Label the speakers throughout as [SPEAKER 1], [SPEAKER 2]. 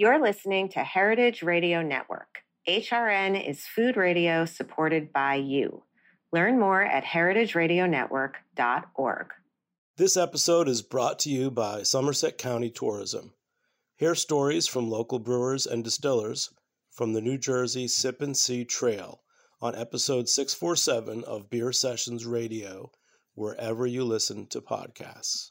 [SPEAKER 1] You're listening to Heritage Radio Network. HRN is food radio supported by you. Learn more at heritageradionetwork.org.
[SPEAKER 2] This episode is brought to you by Somerset County Tourism. Hear stories from local brewers and distillers from the New Jersey Sip and See Trail on episode 647 of Beer Sessions Radio, wherever you listen to podcasts.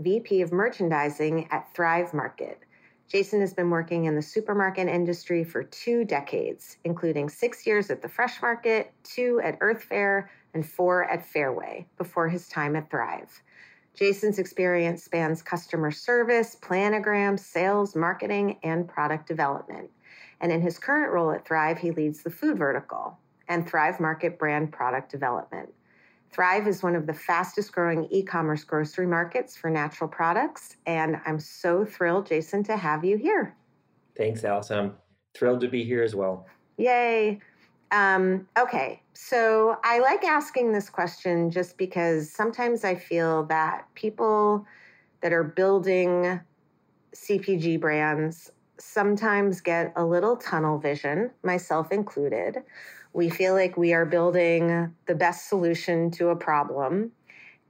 [SPEAKER 1] VP of Merchandising at Thrive Market. Jason has been working in the supermarket industry for two decades, including six years at the Fresh Market, two at Earth Fare, and four at Fairway before his time at Thrive. Jason's experience spans customer service, planograms, sales, marketing, and product development. And in his current role at Thrive, he leads the food vertical and Thrive Market brand product development. Thrive is one of the fastest growing e commerce grocery markets for natural products. And I'm so thrilled, Jason, to have you here.
[SPEAKER 3] Thanks, Alison. I'm thrilled to be here as well.
[SPEAKER 1] Yay. Um, okay, so I like asking this question just because sometimes I feel that people that are building CPG brands sometimes get a little tunnel vision, myself included, we feel like we are building the best solution to a problem.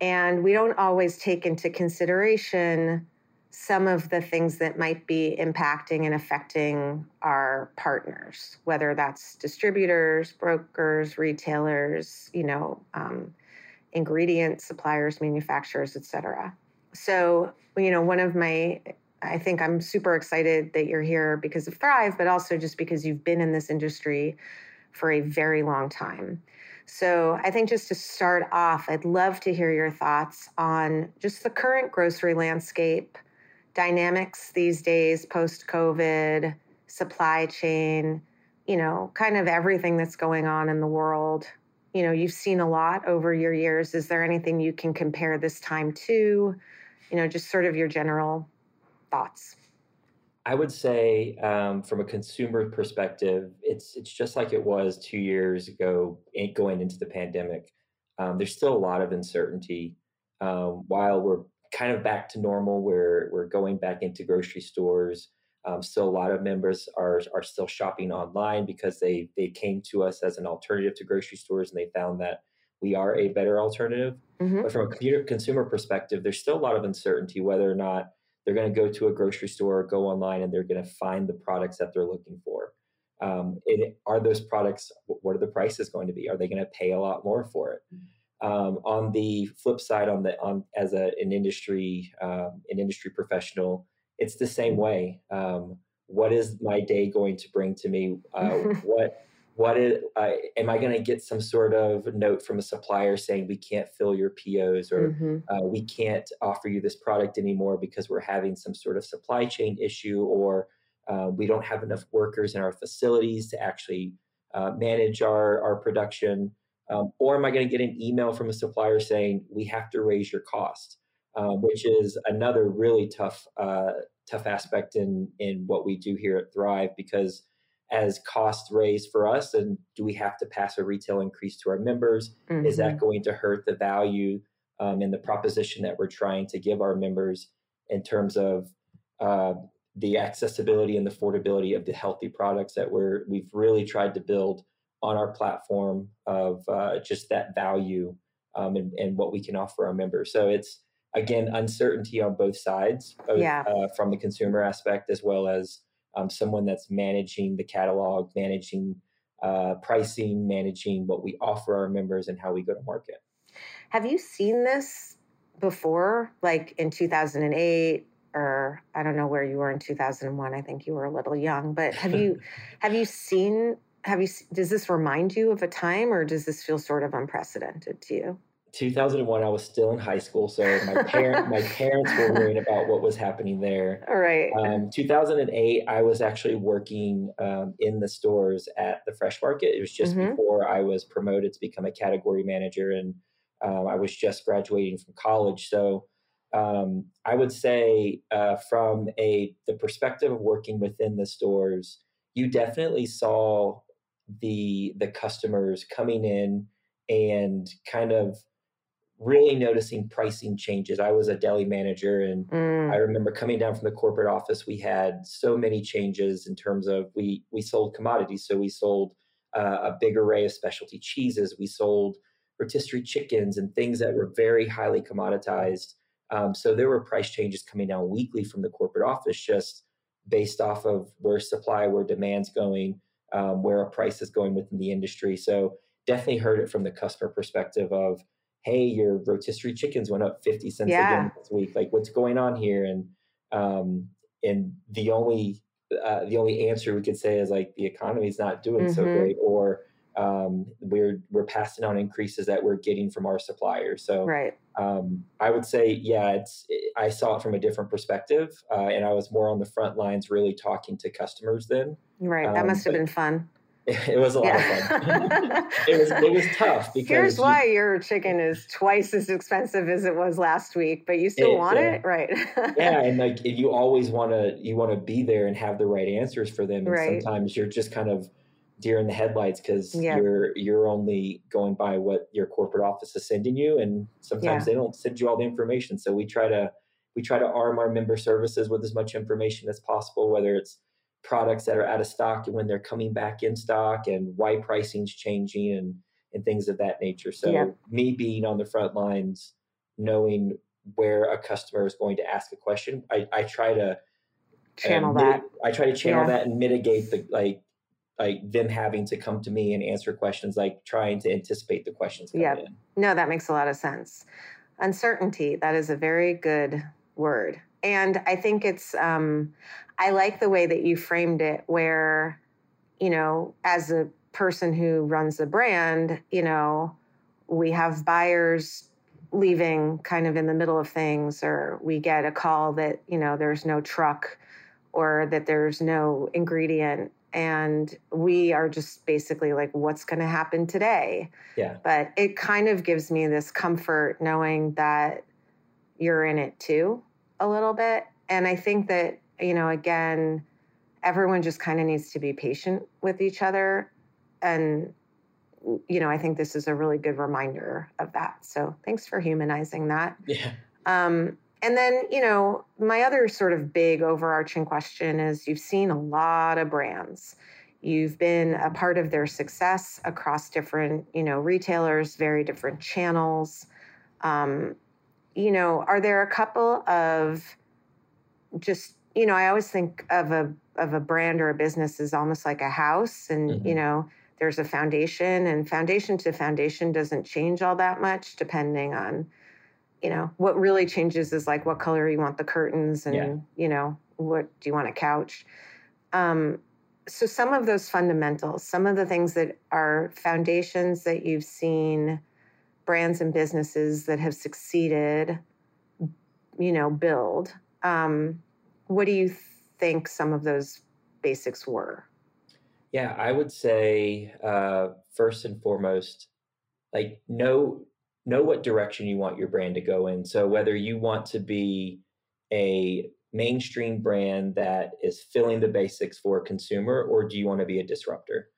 [SPEAKER 1] And we don't always take into consideration some of the things that might be impacting and affecting our partners, whether that's distributors, brokers, retailers, you know, um, ingredient suppliers, manufacturers, et cetera. So, you know, one of my I think I'm super excited that you're here because of Thrive, but also just because you've been in this industry for a very long time. So, I think just to start off, I'd love to hear your thoughts on just the current grocery landscape, dynamics these days post COVID, supply chain, you know, kind of everything that's going on in the world. You know, you've seen a lot over your years. Is there anything you can compare this time to? You know, just sort of your general thoughts.
[SPEAKER 3] I would say, um, from a consumer perspective, it's it's just like it was two years ago, going into the pandemic. Um, there's still a lot of uncertainty. Um, while we're kind of back to normal, we're we're going back into grocery stores. Um, still, a lot of members are are still shopping online because they they came to us as an alternative to grocery stores, and they found that we are a better alternative. Mm-hmm. But from a consumer perspective, there's still a lot of uncertainty whether or not they're going to go to a grocery store, go online, and they're going to find the products that they're looking for. Um, it, are those products? What are the prices going to be? Are they going to pay a lot more for it? Um, on the flip side, on the on as a, an industry um, an industry professional, it's the same way. Um, what is my day going to bring to me? Uh, what what is uh, am i going to get some sort of note from a supplier saying we can't fill your pos or mm-hmm. uh, we can't offer you this product anymore because we're having some sort of supply chain issue or uh, we don't have enough workers in our facilities to actually uh, manage our, our production um, or am i going to get an email from a supplier saying we have to raise your cost um, which is another really tough uh, tough aspect in in what we do here at thrive because as costs raise for us and do we have to pass a retail increase to our members mm-hmm. is that mm-hmm. going to hurt the value um, and the proposition that we're trying to give our members in terms of uh, the accessibility and the affordability of the healthy products that we're we've really tried to build on our platform of uh, just that value um, and, and, what we can offer our members so it's again uncertainty on both sides both, yeah. uh, from the consumer aspect as well as um, someone that's managing the catalog, managing uh, pricing, managing what we offer our members and how we go to market.
[SPEAKER 1] Have you seen this before, like in 2008? Or I don't know where you were in 2001. I think you were a little young, but have you have you seen have you does this remind you of a time or does this feel sort of unprecedented to you
[SPEAKER 3] 2001 i was still in high school so my parent my parents were worried about what was happening there.
[SPEAKER 1] All right.
[SPEAKER 3] Um, 2008 i was actually working um, in the stores at the fresh market. It was just mm-hmm. before i was promoted to become a category manager and um, i was just graduating from college. So um, i would say uh, from a the perspective of working within the stores you definitely saw the the customers coming in and kind of really noticing pricing changes. I was a deli manager and mm. I remember coming down from the corporate office we had so many changes in terms of we we sold commodities so we sold uh, a big array of specialty cheeses, we sold rotisserie chickens and things that were very highly commoditized. Um, so there were price changes coming down weekly from the corporate office just based off of where supply, where demand's going, um, where a price is going within the industry. So definitely heard it from the customer perspective of, hey, your rotisserie chickens went up 50 cents yeah. again this week. Like what's going on here? And um, and the only uh, the only answer we could say is like the economy is not doing mm-hmm. so great, or um, we're we're passing on increases that we're getting from our suppliers. So
[SPEAKER 1] right.
[SPEAKER 3] um, I would say, yeah, it's I saw it from a different perspective, uh, and I was more on the front lines, really talking to customers then.
[SPEAKER 1] Right, that um, must have been fun.
[SPEAKER 3] It was a lot yeah. of fun. it was it was tough because
[SPEAKER 1] here's why your chicken is twice as expensive as it was last week, but you still it, want uh, it, right?
[SPEAKER 3] yeah, and like you always want to you want to be there and have the right answers for them. And right. sometimes you're just kind of deer in the headlights because yeah. you're you're only going by what your corporate office is sending you, and sometimes yeah. they don't send you all the information. So we try to we try to arm our member services with as much information as possible, whether it's products that are out of stock and when they're coming back in stock and why pricing's changing and and things of that nature. So yeah. me being on the front lines, knowing where a customer is going to ask a question, I, I try to uh,
[SPEAKER 1] channel uh, that.
[SPEAKER 3] I try to channel yeah. that and mitigate the like like them having to come to me and answer questions, like trying to anticipate the questions. Yeah,
[SPEAKER 1] no, that makes a lot of sense. Uncertainty. That is a very good word, and I think it's. Um, I like the way that you framed it, where, you know, as a person who runs the brand, you know, we have buyers leaving kind of in the middle of things, or we get a call that, you know, there's no truck or that there's no ingredient. And we are just basically like, what's going to happen today?
[SPEAKER 3] Yeah.
[SPEAKER 1] But it kind of gives me this comfort knowing that you're in it too, a little bit. And I think that you know, again, everyone just kind of needs to be patient with each other. And, you know, I think this is a really good reminder of that. So thanks for humanizing that.
[SPEAKER 3] Yeah.
[SPEAKER 1] Um, and then, you know, my other sort of big overarching question is you've seen a lot of brands. You've been a part of their success across different, you know, retailers, very different channels. Um, you know, are there a couple of just you know, I always think of a of a brand or a business as almost like a house, and mm-hmm. you know, there's a foundation, and foundation to foundation doesn't change all that much depending on, you know, what really changes is like what color you want the curtains, and yeah. you know, what do you want a couch. Um, so some of those fundamentals, some of the things that are foundations that you've seen brands and businesses that have succeeded, you know, build. Um, what do you think some of those basics were?
[SPEAKER 3] Yeah, I would say uh, first and foremost, like know know what direction you want your brand to go in. So whether you want to be a mainstream brand that is filling the basics for a consumer, or do you want to be a disruptor?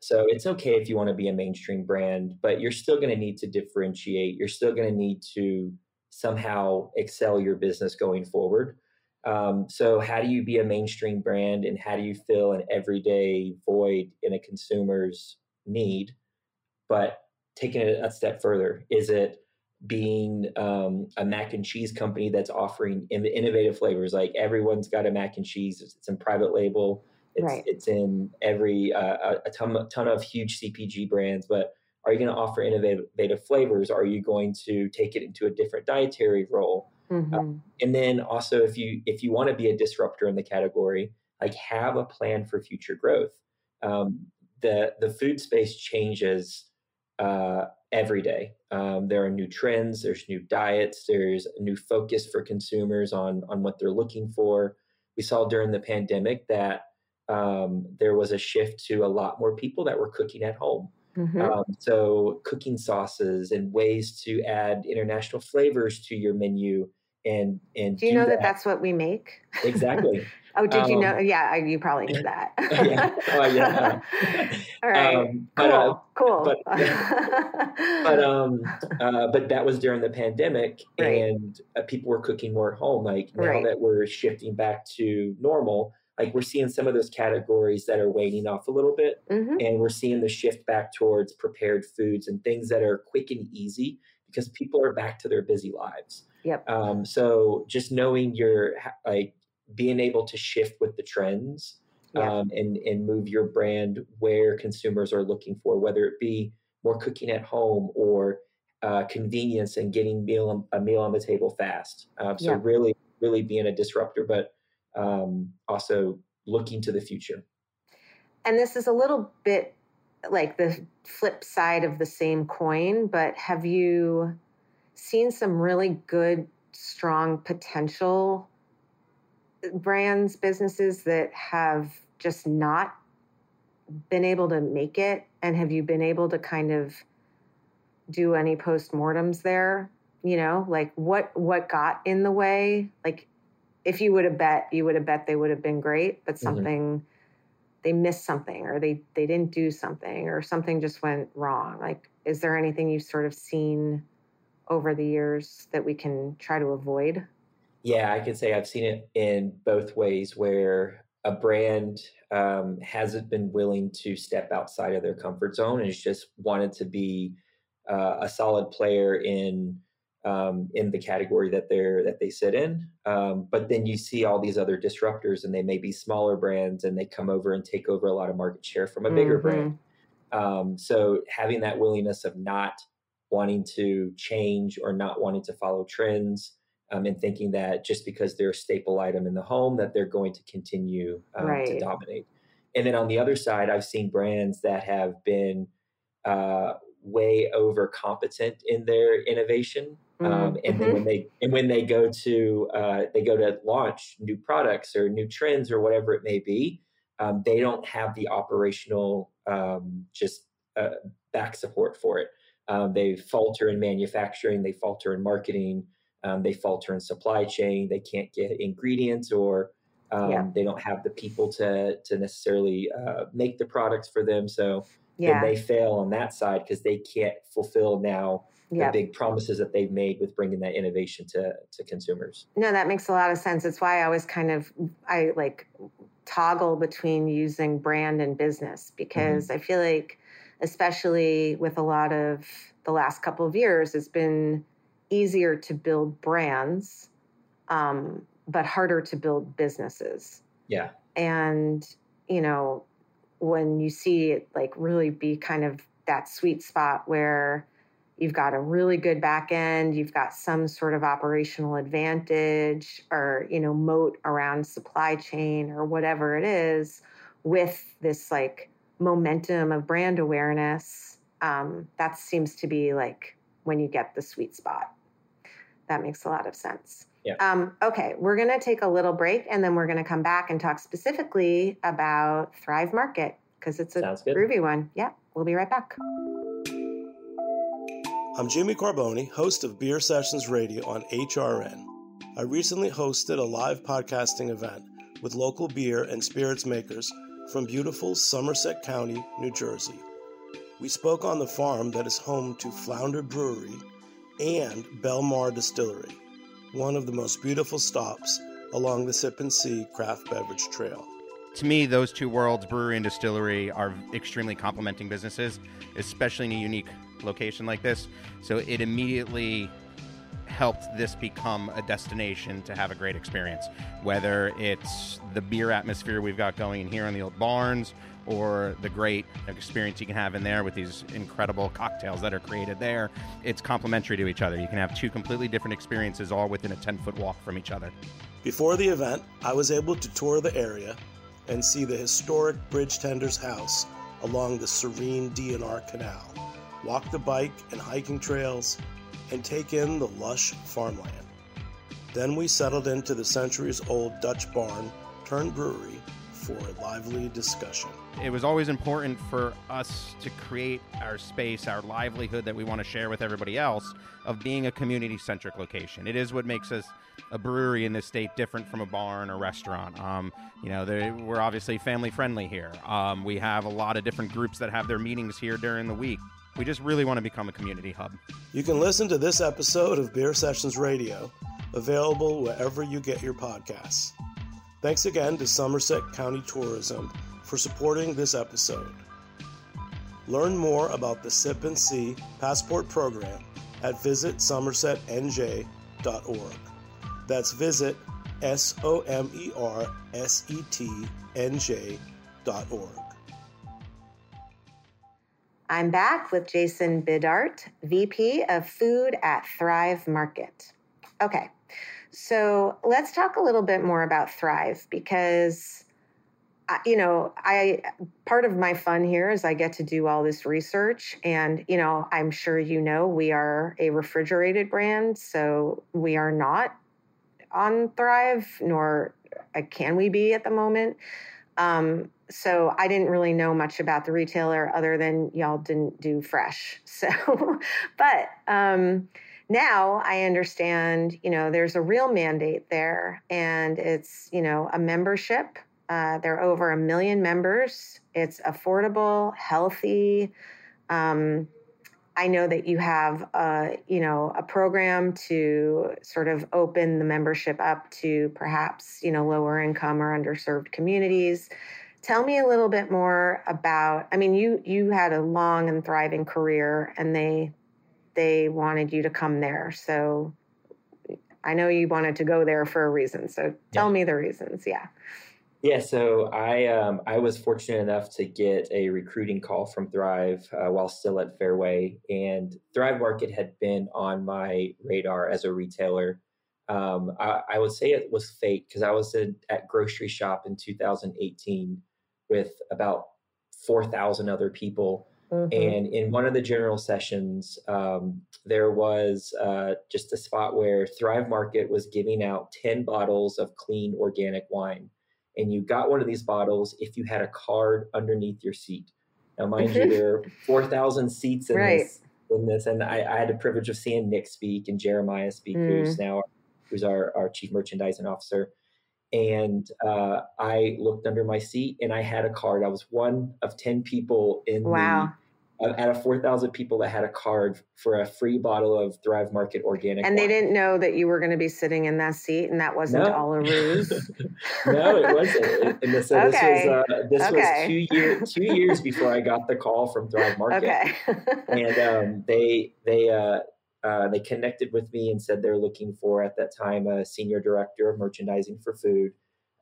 [SPEAKER 3] So it's okay if you want to be a mainstream brand, but you're still going to need to differentiate. You're still going to need to somehow excel your business going forward. Um, so, how do you be a mainstream brand and how do you fill an everyday void in a consumer's need? But taking it a step further, is it being um, a mac and cheese company that's offering innovative flavors? Like everyone's got a mac and cheese, it's in private label, it's, right. it's in every uh, a, ton, ton of huge CPG brands, but are you going to offer innovative flavors? Are you going to take it into a different dietary role? Mm-hmm. Uh, and then also, if you if you want to be a disruptor in the category, like have a plan for future growth. Um, the the food space changes uh, every day. Um, there are new trends, there's new diets, there's a new focus for consumers on on what they're looking for. We saw during the pandemic that um, there was a shift to a lot more people that were cooking at home. Mm-hmm. Um, so cooking sauces and ways to add international flavors to your menu and and
[SPEAKER 1] do you do know that. that. that's what we make
[SPEAKER 3] exactly
[SPEAKER 1] oh did um, you know yeah you probably knew that yeah oh, yeah all right um, cool but, uh, cool
[SPEAKER 3] but, but um uh, but that was during the pandemic right. and uh, people were cooking more at home like now right. that we're shifting back to normal like we're seeing some of those categories that are waning off a little bit mm-hmm. and we're seeing the shift back towards prepared foods and things that are quick and easy because people are back to their busy lives
[SPEAKER 1] Yep.
[SPEAKER 3] Um, so just knowing your like being able to shift with the trends um, and and move your brand where consumers are looking for, whether it be more cooking at home or uh, convenience and getting meal a meal on the table fast. Um, so really, really being a disruptor, but um, also looking to the future.
[SPEAKER 1] And this is a little bit like the flip side of the same coin, but have you seen some really good, strong potential brands, businesses that have just not been able to make it? And have you been able to kind of do any postmortems there? You know, like what what got in the way? Like if you would have bet, you would have bet they would have been great, but mm-hmm. something mm-hmm. they missed something or they they didn't do something or something just went wrong. Like is there anything you've sort of seen over the years that we can try to avoid?
[SPEAKER 3] Yeah, I can say I've seen it in both ways where a brand um, hasn't been willing to step outside of their comfort zone and has just wanted to be uh, a solid player in um, in the category that they're that they sit in. Um, but then you see all these other disruptors, and they may be smaller brands, and they come over and take over a lot of market share from a bigger mm-hmm. brand. Um, so having that willingness of not wanting to change or not wanting to follow trends um, and thinking that just because they're a staple item in the home that they're going to continue um, right. to dominate and then on the other side i've seen brands that have been uh, way over competent in their innovation um, mm-hmm. and then when they and when they go to uh, they go to launch new products or new trends or whatever it may be um, they don't have the operational um, just uh, back support for it um, they falter in manufacturing, they falter in marketing, um, they falter in supply chain. They can't get ingredients, or um, yeah. they don't have the people to to necessarily uh, make the products for them. So yeah. they fail on that side because they can't fulfill now the big promises that they've made with bringing that innovation to to consumers.
[SPEAKER 1] No, that makes a lot of sense. It's why I always kind of I like toggle between using brand and business because mm-hmm. I feel like especially with a lot of the last couple of years, it's been easier to build brands, um, but harder to build businesses.
[SPEAKER 3] Yeah.
[SPEAKER 1] And, you know, when you see it like really be kind of that sweet spot where you've got a really good back end, you've got some sort of operational advantage or, you know, moat around supply chain or whatever it is with this like momentum of brand awareness, um, that seems to be like when you get the sweet spot. That makes a lot of sense.
[SPEAKER 3] Yeah.
[SPEAKER 1] Um, okay, we're going to take a little break and then we're going to come back and talk specifically about Thrive Market because it's a groovy one. Yeah, we'll be right back.
[SPEAKER 2] I'm Jimmy Carboni, host of Beer Sessions Radio on HRN. I recently hosted a live podcasting event with local beer and spirits makers from beautiful Somerset County, New Jersey. We spoke on the farm that is home to Flounder Brewery and Belmar Distillery, one of the most beautiful stops along the Sip and See craft beverage trail.
[SPEAKER 4] To me, those two worlds, brewery and distillery, are extremely complementing businesses, especially in a unique location like this. So it immediately helped this become a destination to have a great experience. Whether it's the beer atmosphere we've got going in here in the old barns, or the great experience you can have in there with these incredible cocktails that are created there, it's complementary to each other. You can have two completely different experiences all within a 10 foot walk from each other.
[SPEAKER 2] Before the event, I was able to tour the area and see the historic bridge tender's house along the serene D&R Canal, walk the bike and hiking trails, and take in the lush farmland. Then we settled into the centuries old Dutch barn turned brewery for a lively discussion.
[SPEAKER 4] It was always important for us to create our space, our livelihood that we want to share with everybody else of being a community centric location. It is what makes us a brewery in this state different from a bar and a restaurant. Um, you know, we're obviously family friendly here. Um, we have a lot of different groups that have their meetings here during the week. We just really want to become a community hub.
[SPEAKER 2] You can listen to this episode of Beer Sessions Radio, available wherever you get your podcasts. Thanks again to Somerset County Tourism for supporting this episode. Learn more about the Sip and See Passport Program at visitsomersetnj.org. That's visit S O M E R S E T N J dot org.
[SPEAKER 1] I'm back with Jason Bidart, VP of Food at Thrive Market. Okay, so let's talk a little bit more about Thrive because you know, I part of my fun here is I get to do all this research, and you know, I'm sure you know we are a refrigerated brand, so we are not on Thrive, nor uh, can we be at the moment. Um, so I didn't really know much about the retailer other than y'all didn't do fresh. So, but um, now I understand, you know, there's a real mandate there and it's, you know, a membership. Uh, there are over a million members. It's affordable, healthy. Um, I know that you have, a, you know, a program to sort of open the membership up to perhaps, you know, lower income or underserved communities. Tell me a little bit more about. I mean, you you had a long and thriving career, and they they wanted you to come there. So I know you wanted to go there for a reason. So tell yeah. me the reasons. Yeah.
[SPEAKER 3] Yeah, so I um, I was fortunate enough to get a recruiting call from Thrive uh, while still at Fairway, and Thrive Market had been on my radar as a retailer. Um, I, I, would say it was fate because I was in, at Groceryshop in 2018 with about 4,000 other people Mm-hmm. And in one of the general sessions, um, there was uh, just a spot where Thrive Market was giving out 10 bottles of clean organic wine. And you got one of these bottles if you had a card underneath your seat. Now, mind you, there are 4,000 seats in right. this. In this, and I, I, had the privilege of seeing Nick speak and Jeremiah speak, mm. who's now who's our, our chief merchandising officer and uh, I looked under my seat and I had a card. I was one of 10 people in wow. the, out of 4,000 people that had a card for a free bottle of Thrive Market organic.
[SPEAKER 1] And
[SPEAKER 3] wine.
[SPEAKER 1] they didn't know that you were going to be sitting in that seat and that wasn't no. all a ruse.
[SPEAKER 3] no, it wasn't. And so okay. this was, uh, this okay. was two, year, two years before I got the call from Thrive Market. Okay. and um, they, they, uh, uh, they connected with me and said they're looking for at that time a senior director of merchandising for food,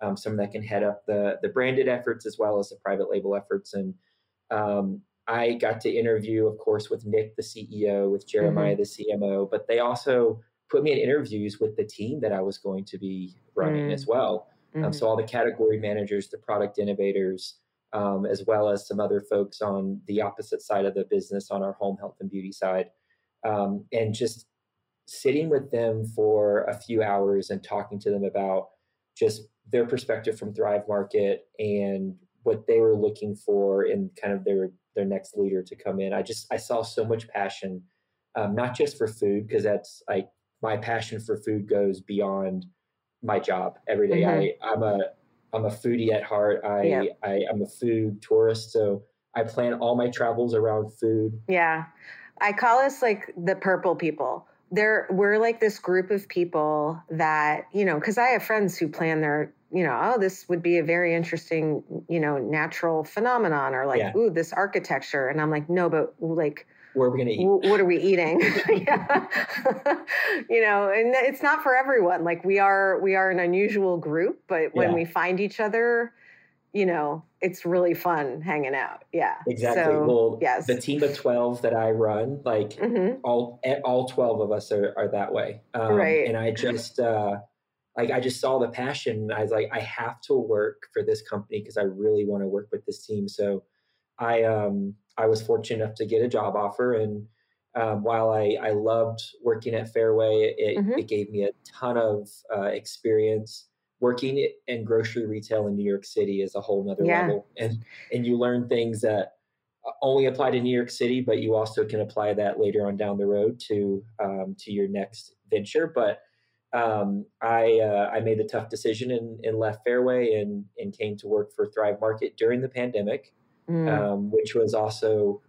[SPEAKER 3] um, someone that can head up the the branded efforts as well as the private label efforts. And um, I got to interview, of course, with Nick, the CEO, with Jeremiah, mm-hmm. the CMO, but they also put me in interviews with the team that I was going to be running mm-hmm. as well. Um, mm-hmm. so all the category managers, the product innovators, um, as well as some other folks on the opposite side of the business on our home health and beauty side um, and just sitting with them for a few hours and talking to them about just their perspective from Thrive Market and what they were looking for in kind of their their next leader to come in. I just I saw so much passion, um, not just for food because that's like my passion for food goes beyond my job every day. Mm-hmm. I I'm a I'm a foodie at heart. I, yeah. I I'm a food tourist, so I plan all my travels around food.
[SPEAKER 1] Yeah. I call us like the purple people. There, we're like this group of people that you know, because I have friends who plan their, you know, oh, this would be a very interesting, you know, natural phenomenon, or like, yeah. ooh, this architecture, and I'm like, no, but like
[SPEAKER 3] where are we going to eat?
[SPEAKER 1] What are we eating? yeah. you know, and it's not for everyone. Like we are, we are an unusual group, but when yeah. we find each other, you know, it's really fun hanging out. Yeah.
[SPEAKER 3] Exactly. So, well, yes. the team of 12 that I run, like mm-hmm. all, all 12 of us are, are that way. Um, right. And I just, uh, like, I just saw the passion. I was like, I have to work for this company because I really want to work with this team. So, I um, I was fortunate enough to get a job offer, and um, while I I loved working at Fairway, it, mm-hmm. it gave me a ton of uh, experience. Working in grocery retail in New York City is a whole nother yeah. level, and and you learn things that only apply to New York City, but you also can apply that later on down the road to um, to your next venture. But um, I uh, I made the tough decision and, and, left Fairway and and came to work for Thrive Market during the pandemic, mm. um, which was also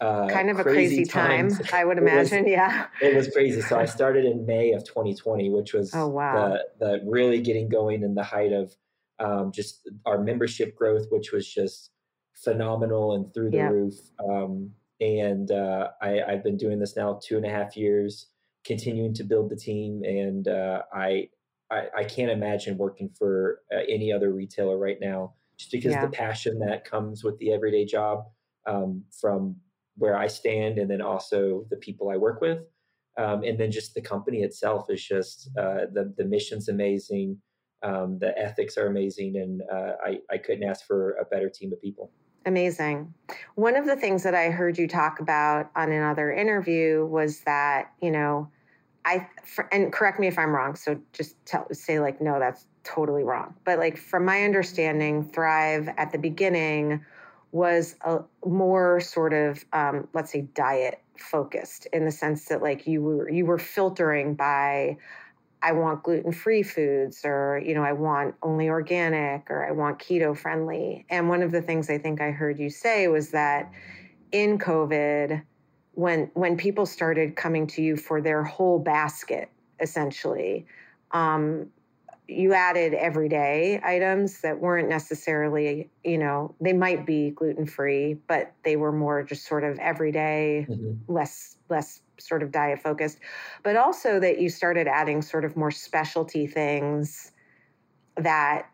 [SPEAKER 1] uh, kind of a crazy, time. I would imagine.
[SPEAKER 3] was,
[SPEAKER 1] yeah,
[SPEAKER 3] it was crazy. So I started in May of 2020, which was oh, wow. the the really getting going in the height of um, just our membership growth, which was just phenomenal and through the roof. Um, and uh, I, I've been doing this now two and a half years continuing to build the team, and uh, I, I, I can't imagine working for uh, any other retailer right now, just because yeah. the passion that comes with the everyday job um, from where I stand, and then also the people I work with, um, and then just the company itself is just uh, the the mission's amazing. Um, the ethics are amazing, and uh, I, I couldn't ask for a better team of people.
[SPEAKER 1] Amazing. One of the things that I heard you talk about on another interview was that, you know, I and correct me if I'm wrong. So just tell say like no, that's totally wrong. But like from my understanding, Thrive at the beginning was a more sort of um, let's say diet focused in the sense that like you were you were filtering by I want gluten free foods or you know I want only organic or I want keto friendly. And one of the things I think I heard you say was that in COVID when when people started coming to you for their whole basket essentially um, you added everyday items that weren't necessarily you know they might be gluten free but they were more just sort of everyday mm-hmm. less less sort of diet focused but also that you started adding sort of more specialty things that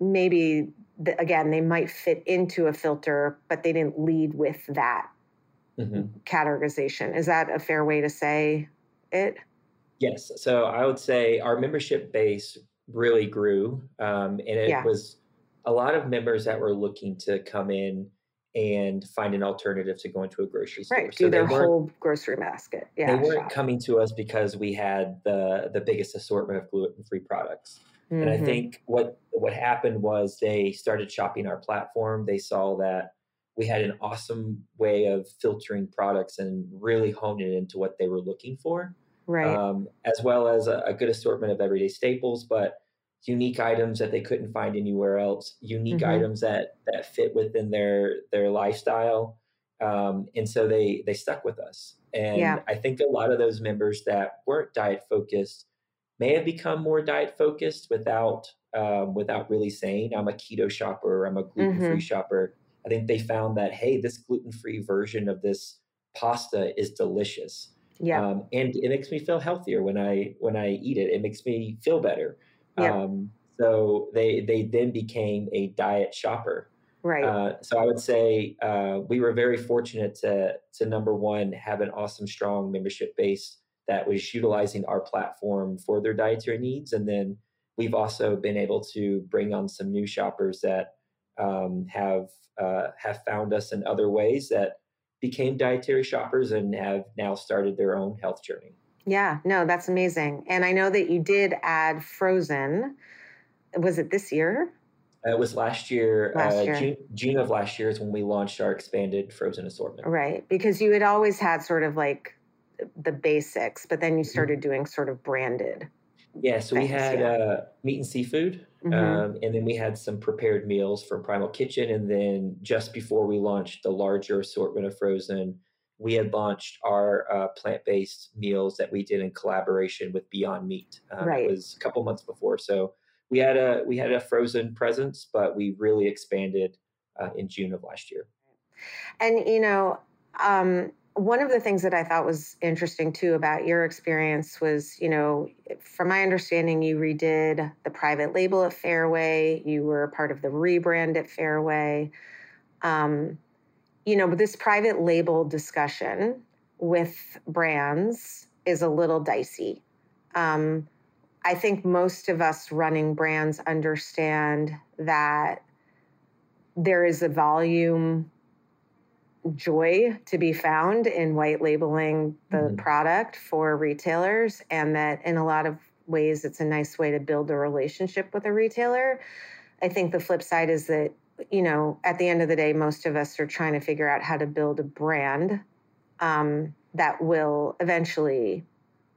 [SPEAKER 1] maybe again they might fit into a filter but they didn't lead with that mm-hmm. categorization. Is that a fair way to say it?
[SPEAKER 3] Yes. So I would say our membership base really grew, um, and it yeah. was a lot of members that were looking to come in and find an alternative to going to a grocery store.
[SPEAKER 1] Right, do so their whole grocery basket. Yeah,
[SPEAKER 3] they weren't shop. coming to us because we had the the biggest assortment of gluten free products. Mm-hmm. And I mm-hmm. think what what happened was they started shopping our platform. They saw that we had an awesome way of filtering products and really honing into what they were looking for.
[SPEAKER 1] Right. Um,
[SPEAKER 3] as well as a, a, good assortment of everyday staples, but unique items that they couldn't find anywhere else, unique mm-hmm. items that that fit within their their lifestyle. Um, and so they they stuck with us. And yeah. I think a lot of those members that weren't diet focused may have become more diet focused without um, without really saying I'm a keto shopper, or I'm a gluten free mm-hmm. shopper I think they found that hey, this gluten free version of this pasta is delicious.
[SPEAKER 1] Yeah,
[SPEAKER 3] um, and it makes me feel healthier when I when I eat it. It makes me feel better. Yeah. Um, so they they then became a diet shopper.
[SPEAKER 1] Right.
[SPEAKER 3] Uh, so I would say uh, we were very fortunate to to number one have an awesome strong membership base that was utilizing our platform for their dietary needs, and then we've also been able to bring on some new shoppers that um, have uh, have found us in other ways that became dietary shoppers and have now started their own health journey.
[SPEAKER 1] Yeah, no, that's amazing. And I know that you did add frozen. Was it this year?
[SPEAKER 3] it was last year. Last uh, year. June, June of last year is when we launched our expanded frozen assortment.
[SPEAKER 1] Right, because you had always had sort of like the basics, but then you mm-hmm. started doing sort of branded.
[SPEAKER 3] Yeah, so we had yeah. uh, meat and seafood, mm-hmm. um, and then we had some prepared meals from Primal Kitchen. And then just before we launched the larger assortment of frozen, we had launched our uh, plant based meals that we did in collaboration with Beyond Meat. Um, right. It was a couple months before, so we had a we had a frozen presence, but we really expanded uh, in June of last year.
[SPEAKER 1] And you know, um, one of the things that I thought was interesting too about your experience was, you know, from my understanding, you redid the private label at Fairway, you were part of the rebrand at Fairway. Um, you know, this private label discussion with brands is a little dicey. Um, I think most of us running brands understand that there is a volume joy to be found in white labeling the
[SPEAKER 3] Mhm.
[SPEAKER 1] product for retailers, and that in a lot of ways it's a nice way to build a relationship with a retailer. I think the flip side is that, you know, at the end of the day, most of us are trying to figure out how to build a brand um, that will eventually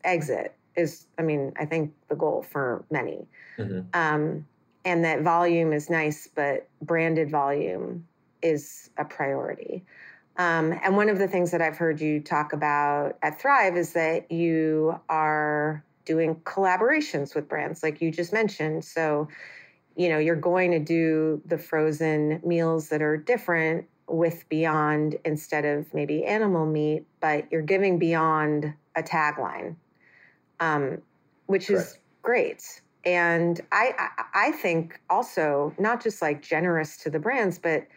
[SPEAKER 1] exit. Is, I mean, I think the goal for many.
[SPEAKER 3] Mhm.
[SPEAKER 1] Um, and that volume is nice, but branded volume is a priority. Um, and one of the things that I've heard you talk about at Thrive is that you are doing collaborations with brands, like you just mentioned. So, you know, you're going to do the frozen meals that are different with Beyond instead of maybe animal meat, but you're giving Beyond a tagline, um, which is great. And I, I, I think also not just like generous to the brands, but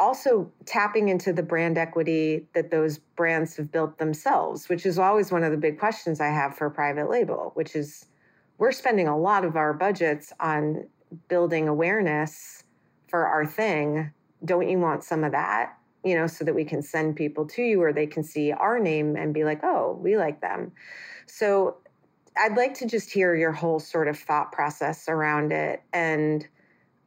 [SPEAKER 1] also tapping into the brand equity that those brands have built themselves, which is always one of the big questions I have for private label, which is we're spending a lot of our budgets on building awareness for our thing. Don't you want some of that? You know, so that we can send people to you or they can see our name and be like, oh, we like them. So I'd like to just hear your whole sort of thought process around it. And,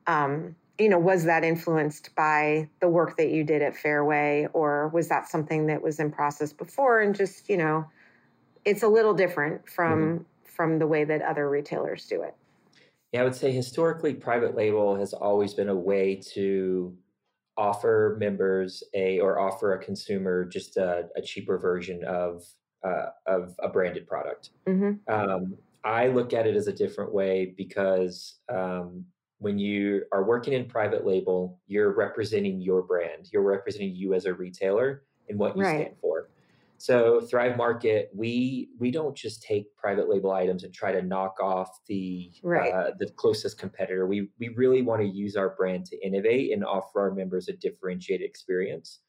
[SPEAKER 1] um, you know, was that influenced by the work that you did at Fairway, or was that something that was in process before? And just, you know, it's a little different from from the way that other retailers do it.
[SPEAKER 3] Yeah, I would say historically, private label has always been a way to offer members a or offer a consumer just a, a cheaper version of uh, of a branded product.
[SPEAKER 1] hmm
[SPEAKER 3] Um, I look at it as a different way because um, when you are working in private label, you're representing your brand. You're representing you as a retailer and what you
[SPEAKER 1] Right.
[SPEAKER 3] stand for. So Thrive Market, we we don't just take private label items and try to knock off the
[SPEAKER 1] Right.
[SPEAKER 3] uh, the closest competitor. We we really want to use our brand to innovate and offer our members a differentiated experience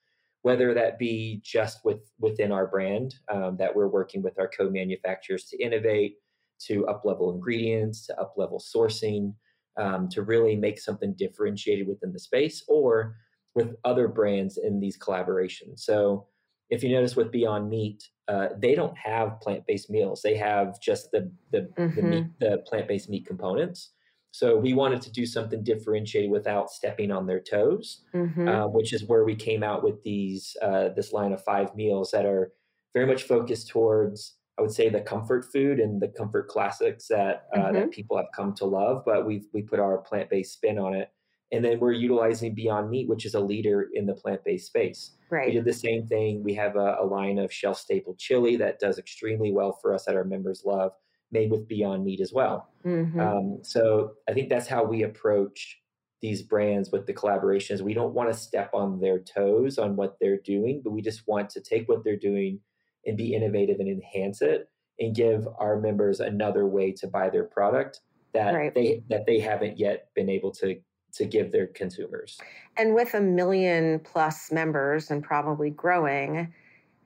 [SPEAKER 3] whether that be just with within our brand um, that we're working with our co-manufacturers to innovate to up level ingredients to up level sourcing um, to really make something differentiated within the space or with other brands in these collaborations. So if you notice with beyond meat uh, they don't have plant-based meals. They have just the the, the meat the plant-based meat components. So we wanted to do something differentiated without stepping on their toes
[SPEAKER 1] hmm
[SPEAKER 3] uh, which is where we came out with these uh, this line of five meals that are very much focused towards I would say the comfort food and the comfort classics that uh, that people have come to love, but we we put our plant based spin on it, and then we're utilizing Beyond Meat, which is a leader in the plant based space.
[SPEAKER 1] Right.
[SPEAKER 3] We did the same thing. We have a, a line of shelf staple chili that does extremely well for us that our members love, made with Beyond Meat as well.
[SPEAKER 1] hmm
[SPEAKER 3] Um, so I think that's how we approach these brands with the collaborations. We don't want to step on their toes on what they're doing, but we just want to take what they're doing and be innovative and enhance it and give our members another way to buy their product that
[SPEAKER 1] Right.
[SPEAKER 3] they that they haven't yet been able to to give their consumers.
[SPEAKER 1] And with a million plus members and probably growing,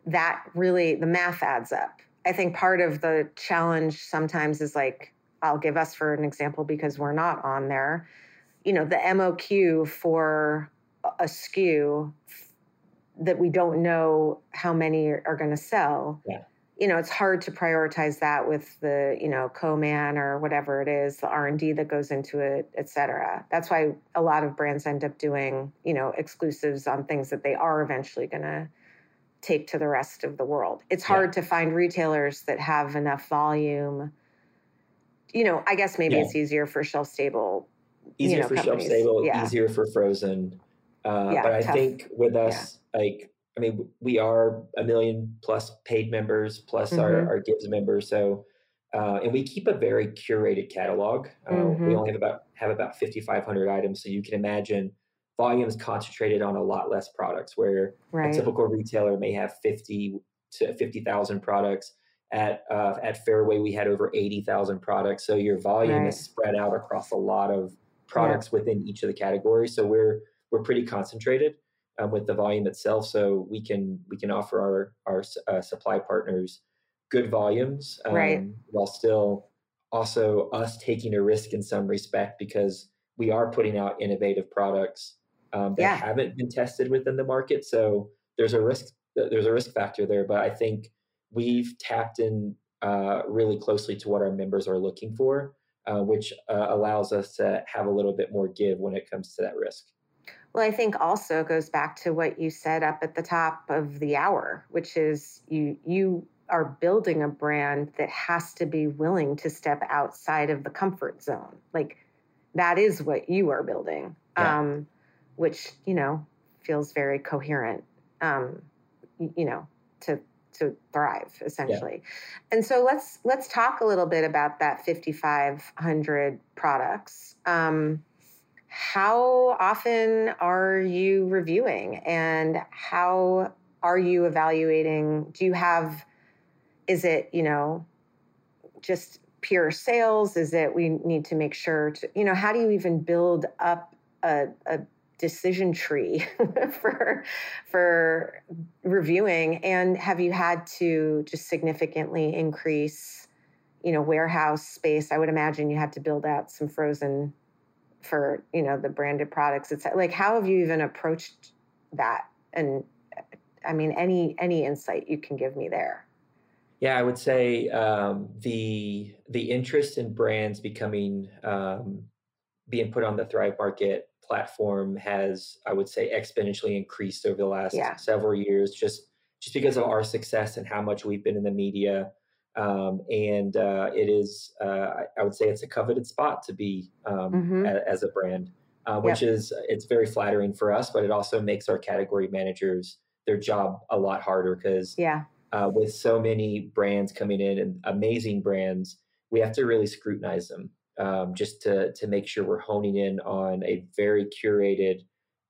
[SPEAKER 1] that really, the math adds up. I think part of the challenge sometimes is like, I'll give us for an example because we're not on there. You know, the MOQ for a SKU that we don't know how many are going to sell.
[SPEAKER 3] Yeah.
[SPEAKER 1] You know, it's hard to prioritize that with the, you know, co-man or whatever it is, the R&D that goes into it, et cetera. That's why a lot of brands end up doing, you know, exclusives on things that they are eventually going to take to the rest of the world. It's
[SPEAKER 3] Yeah.
[SPEAKER 1] hard to find retailers that have enough volume. You know, I guess maybe
[SPEAKER 3] Yeah.
[SPEAKER 1] it's easier for shelf stable. you
[SPEAKER 3] Easier
[SPEAKER 1] know,
[SPEAKER 3] for shelf stable,
[SPEAKER 1] Yeah.
[SPEAKER 3] easier for frozen. Uh,
[SPEAKER 1] Yeah,
[SPEAKER 3] but I
[SPEAKER 1] tough.
[SPEAKER 3] think with us, like, I mean, we are a million plus paid members, plus our,
[SPEAKER 1] Mhm.
[SPEAKER 3] our Gives members. So, uh, and we keep a very curated catalog. Uh,
[SPEAKER 1] Mhm.
[SPEAKER 3] We only have about have about 5,500 items. So you can imagine volumes concentrated on a lot less products where a typical retailer may have 50 to 50,000 products. At uh, at Fairway, we had over 80,000 products. So your volume
[SPEAKER 1] Right.
[SPEAKER 3] is spread out across a lot of products within each of the categories. So we're we're pretty concentrated um, with the volume itself. So we can we can offer our our uh, supply partners good volumes um,
[SPEAKER 1] Right.
[SPEAKER 3] while still also us taking a risk in some respect because we are putting out innovative products um, that
[SPEAKER 1] Yeah.
[SPEAKER 3] haven't been tested within the market. So there's a risk there's a risk factor there, but I think we've tapped in uh, really closely to what our members are looking for, uh, which uh, allows us to have a little bit more give when it comes to that risk.
[SPEAKER 1] Well, I think also goes back to what you said up at the top of the hour, which is you you are building a brand that has to be willing to step outside of the comfort zone. Like that is what you are building,
[SPEAKER 3] Yeah.
[SPEAKER 1] um, which you know feels very coherent. Um, you know, to to thrive essentially. And so let's let's talk a little bit about that 5500 products. Um, how often are you reviewing and how are you evaluating? Do you have is it you know just pure sales? Is it we need to make sure to you know how do you even build up a, a decision tree for for reviewing? And have you had to just significantly increase you know warehouse space? I would imagine you had to build out some frozen for you know the branded products it's like how have you even approached that and i mean any any insight you can give me there
[SPEAKER 3] Yeah, I would say um, the the interest in brands becoming um, being put on the Thrive Market platform has, I would say, exponentially increased over the last
[SPEAKER 1] Yeah.
[SPEAKER 3] several years, just just because of our success and how much we've been in the media. Um, and uh, it is, uh, I, would say, it's a coveted spot to be um,
[SPEAKER 1] Mhm.
[SPEAKER 3] a, as a brand, uh, which is it's very flattering for us, but it also makes our category managers their job a lot harder because
[SPEAKER 1] yeah
[SPEAKER 3] uh, with so many brands coming in and amazing brands, we have to really scrutinize them um, just to to make sure we're honing in on a very curated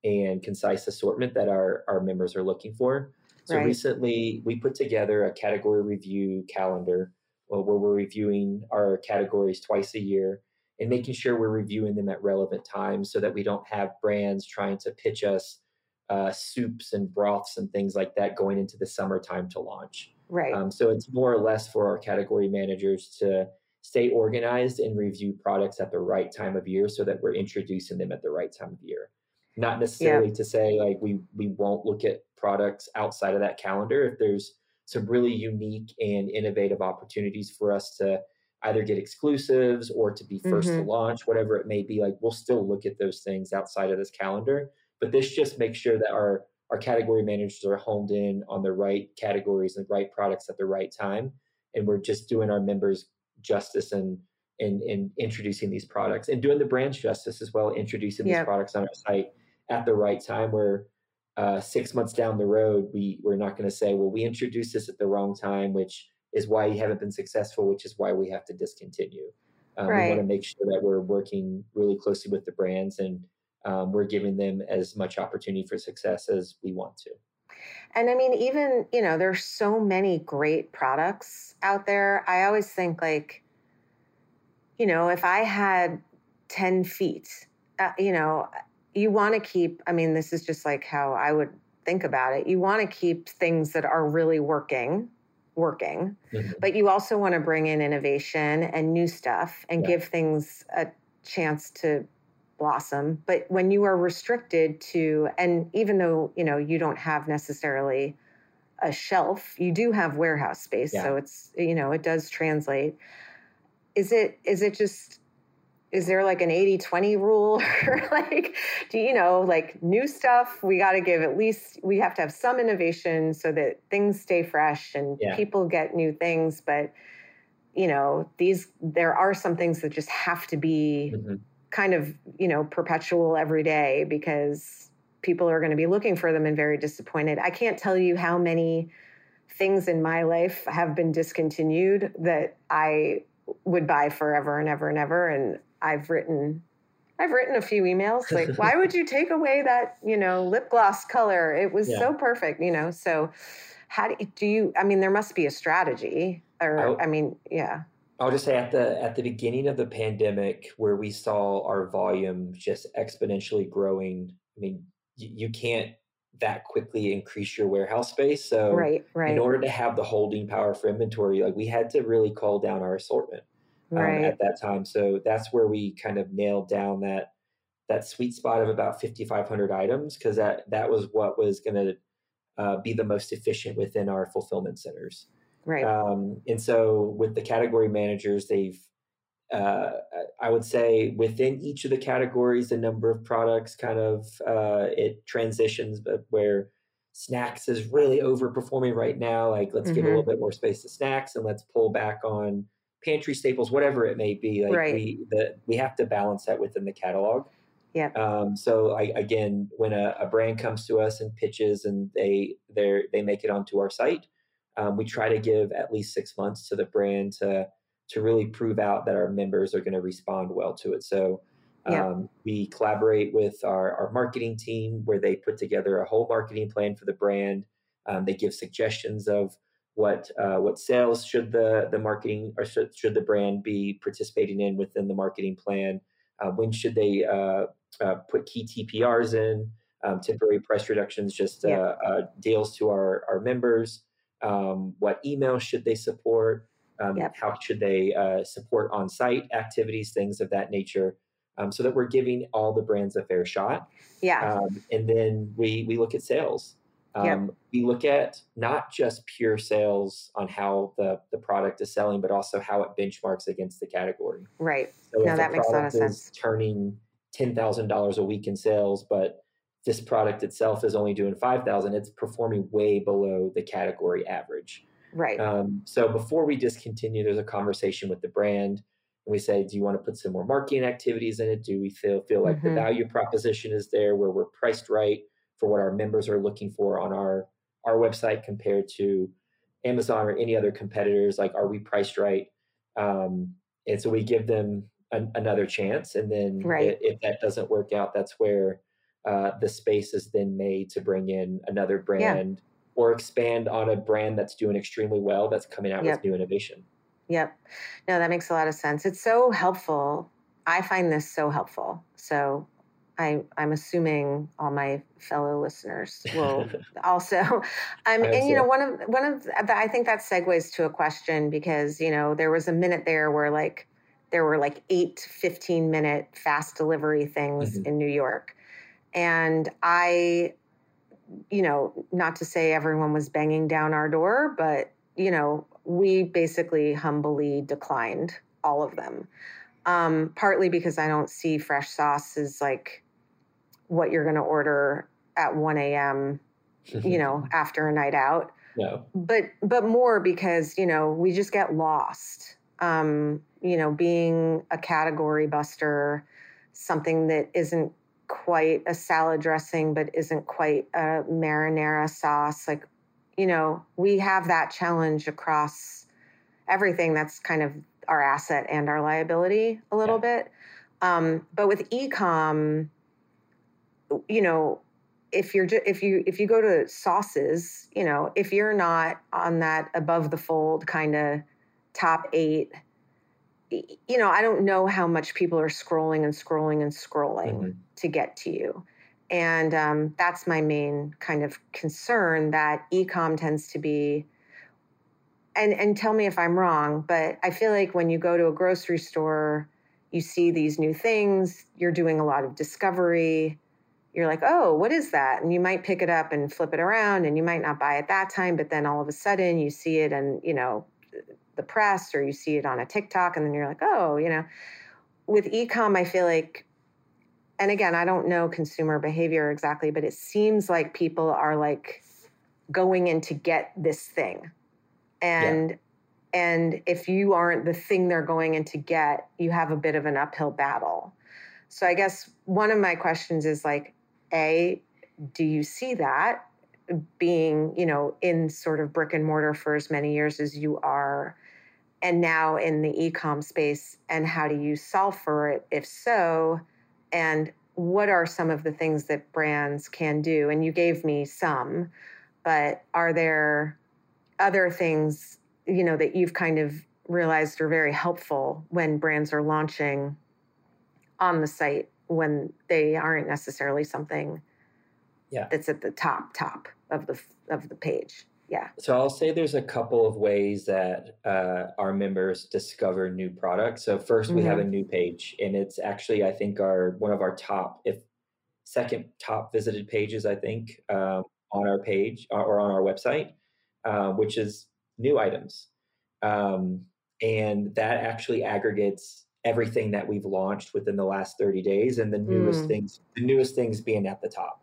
[SPEAKER 3] and concise assortment that our our members are looking for. So
[SPEAKER 1] Right.
[SPEAKER 3] recently, we put together a category review calendar uh, where we're reviewing our categories twice a year and making sure we're reviewing them at relevant times so that we don't have brands trying to pitch us uh, soups and broths and things like that going into the summertime to launch.
[SPEAKER 1] right
[SPEAKER 3] Um, so it's more or less for our category managers to stay organized and review products at the right time of year so that we're introducing them at the right time of year. Not necessarily to say like we we won't look at products outside of that calendar if there's some really unique and innovative opportunities for us to either get exclusives or to be 1st to mm-hmm. launch, whatever it may be. Like we'll still look at those things outside of this calendar, but this just makes sure that our our category managers are honed in on the right categories and right products at the right time, and we're just doing our members justice and in in introducing these products and doing the brands justice as well, introducing these products on our site at the right time. Where uh, six months down the road, we we're not going to say, well, we introduced this at the wrong time, which is why you haven't been successful, which is why we have to discontinue. Um, We want to make sure that we're working really closely with the brands and um, we're giving them as much opportunity for success as we want to.
[SPEAKER 1] And I mean, even, you know, there's so many great products out there. I always think, like, you know, if I had 10 feet, uh, you know, you want to keep, I mean, this is just like how I would think about it. You want to keep things that are really working, working,
[SPEAKER 3] Mhm.
[SPEAKER 1] but you also want to bring in innovation and new stuff and
[SPEAKER 3] Yeah.
[SPEAKER 1] give things a chance to blossom but when you are restricted to and even though you know you don't have necessarily a shelf you do have warehouse space
[SPEAKER 3] Yeah.
[SPEAKER 1] so it's you know it does translate is it is it just is there like an 80-20 rule or like do you know like new stuff we got to give at least we have to have some innovation so that things stay fresh and
[SPEAKER 3] Yeah.
[SPEAKER 1] people get new things but you know these there are some things that just have to be
[SPEAKER 3] Mhm.
[SPEAKER 1] kind of you know perpetual every day because people are going to be looking for them and very disappointed i can't tell you how many things in my life have been discontinued that i would buy forever and ever and ever and i've written i've written a few emails like why would you take away that you know lip gloss color it was
[SPEAKER 3] Yeah.
[SPEAKER 1] so perfect you know so how do you, do you i mean there must be a strategy or i mean yeah
[SPEAKER 3] I'll just say at the at the beginning of the pandemic, where we saw our volume just exponentially growing. I mean, you, you can't that quickly increase your warehouse space. So,
[SPEAKER 1] right right
[SPEAKER 3] in order to have the holding power for inventory, like we had to really call down our assortment
[SPEAKER 1] right
[SPEAKER 3] at that time. So that's where we kind of nailed down that that sweet spot of about 5,500 items because that that was what was going to uh, be the most efficient within our fulfillment centers.
[SPEAKER 1] Right.
[SPEAKER 3] Um, and so with the category managers, they've uh, I would say within each of the categories, the number of products kind of uh, it transitions, but where snacks is really overperforming right now. Like let's mm-hmm. give a little bit more space to snacks and let's pull back on pantry staples, whatever it may be. Like right. we the, we have to balance that within the catalog.
[SPEAKER 1] Yeah.
[SPEAKER 3] Um, so I, again, when a, a, brand comes to us and pitches and they they they make it onto our site, um, we try to give at least six months to the brand to to really prove out that our members are going to respond well to it. So yeah. Um, we collaborate with our, our marketing team where they put together a whole marketing plan for the brand. Um, they give suggestions of what uh, what sales should the the marketing or should, should the brand be participating in within the marketing plan. Uh, when should they uh, uh put key TPRs in, um, temporary price reductions, just yeah. Uh, uh, deals to our our members. Um, what email should they support? Um, yep. How should they support on site activities, things of that nature um, so that we're giving all the brands a fair shot.
[SPEAKER 1] Yeah.
[SPEAKER 3] Um, and then we we look at sales. Um, yep. We look at not just pure sales on how the the product is selling, but also how it benchmarks against the category.
[SPEAKER 1] Right. So no, that makes a lot of sense.
[SPEAKER 3] Turning ten thousand dollars a week in sales, but this product itself is only doing five thousand. It's performing way below the category average.
[SPEAKER 1] Right.
[SPEAKER 3] Um, so before we discontinue, there's a conversation with the brand and we say, do you want to put some more marketing activities in it? Do we feel feel like mm-hmm. the value proposition is there where we're priced right for what our members are looking for on our our website compared to Amazon or any other competitors? Like, are we priced right? Um, and so we give them an, another chance, and then right. if, if, that doesn't work out, that's where uh, the space is then made to bring in another brand yeah. or expand on a brand that's doing extremely well that's coming out yep. with new innovation.
[SPEAKER 1] Yep. No, that makes a lot of sense. It's so helpful. I find this so helpful. So I, I'm assuming all my fellow listeners will also. Um, and you know, one of one of the, I think that segues to a question because you know there was a minute there where like there were like eight 15 minute fast delivery things mm-hmm. in New York, and I, you know, not to say everyone was banging down our door, but you know, we basically humbly declined all of them. Um, partly because I don't see fresh sauce as like what you're going to order at 1 a.m. you know, after a night out.
[SPEAKER 3] No.
[SPEAKER 1] But but more because you know we just get lost. Um, you know, being a category buster, something that isn't quite a salad dressing, but isn't quite a marinara sauce. Like you know, we have that challenge across everything that's kind of our asset and our liability a little yeah. bit. Um, but with ecom, you know, if you're ju- if you if you go to sauces, you know, if you're not on that above the fold kind of top eight, you know, I don't know how much people are scrolling and scrolling and scrolling mm-hmm. to get to you. And um, that's my main kind of concern that ecom tends to be. And, and tell me if I'm wrong, but I feel like when you go to a grocery store, you see these new things, you're doing a lot of discovery. You're like, oh, what is that? And you might pick it up and flip it around, and you might not buy it that time, but then all of a sudden you see it and, you know, the press or you see it on a TikTok, and then you're like, oh, you know. With ecom, I feel like and again, I don't know consumer behavior exactly, but it seems like people are like going in to get this thing. And yeah. and if you aren't the thing they're going in to get, you have a bit of an uphill battle. So I guess one of my questions is like, A, do you see that being, you know, in sort of brick and mortar for as many years as you are? And now in the e-com space, and how do you solve for it? If so, and what are some of the things that brands can do? And you gave me some, but are there other things, you know, that you've kind of realized are very helpful when brands are launching on the site when they aren't necessarily something
[SPEAKER 3] yeah.
[SPEAKER 1] that's at the top top of the of the page? Yeah.
[SPEAKER 3] So I'll say there's a couple of ways that uh, our members discover new products. So 1st we have
[SPEAKER 1] Mm-hmm.
[SPEAKER 3] a new page, and it's actually I think our one of our top, if second top visited pages, I think, um, on our page or, or on our website, uh, which is new items, um, and that actually aggregates everything that we've launched within the last 30 days, and the newest
[SPEAKER 1] Mm.
[SPEAKER 3] things, the newest things being at the top.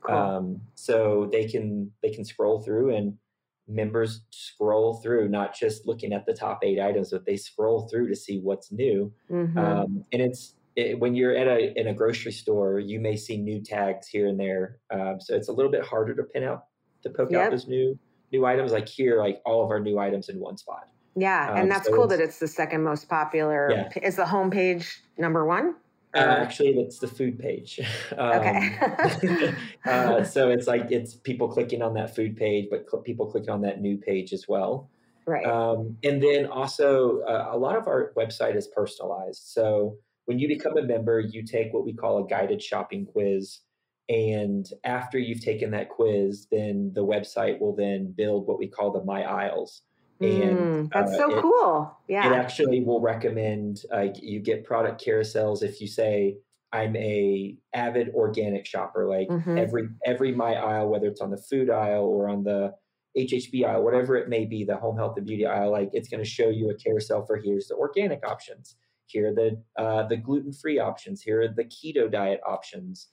[SPEAKER 1] Cool.
[SPEAKER 3] Um, so they can they can scroll through and members scroll through, not just looking at the top eight items, but they scroll through to see what's new.
[SPEAKER 1] Mhm.
[SPEAKER 3] Um, and it's it, when you're at a in a grocery store, you may see new tags here and there. Um, so it's a little bit harder to pin out to poke
[SPEAKER 1] Yep.
[SPEAKER 3] out those new new items. Like here, like all of our new items in one spot.
[SPEAKER 1] Yeah,
[SPEAKER 3] um,
[SPEAKER 1] and that's
[SPEAKER 3] so
[SPEAKER 1] cool
[SPEAKER 3] it's-
[SPEAKER 1] that it's the second most popular.
[SPEAKER 3] Yeah.
[SPEAKER 1] Is the homepage number one?
[SPEAKER 3] Uh, actually, that's the food page.
[SPEAKER 1] Okay.
[SPEAKER 3] Um, uh, so it's like it's people clicking on that food page, but cl- people clicking on that new page as well.
[SPEAKER 1] right.
[SPEAKER 3] Um, and then also, uh, a lot of our website is personalized. So when you become a member, you take what we call a guided shopping quiz. And after you've taken that quiz, then the website will then build what we call the My Aisles. And
[SPEAKER 1] Mm, that's
[SPEAKER 3] uh,
[SPEAKER 1] so
[SPEAKER 3] it-
[SPEAKER 1] cool.
[SPEAKER 3] It actually will recommend like you get product carousels if you say I'm a avid organic shopper. Like
[SPEAKER 1] Mhm.
[SPEAKER 3] every every my aisle, whether it's on the food aisle or on the HHB aisle, whatever it may be, the home health and beauty aisle, like it's going to show you a carousel for here's the organic options, here are the uh, the gluten free options, here are the keto diet options,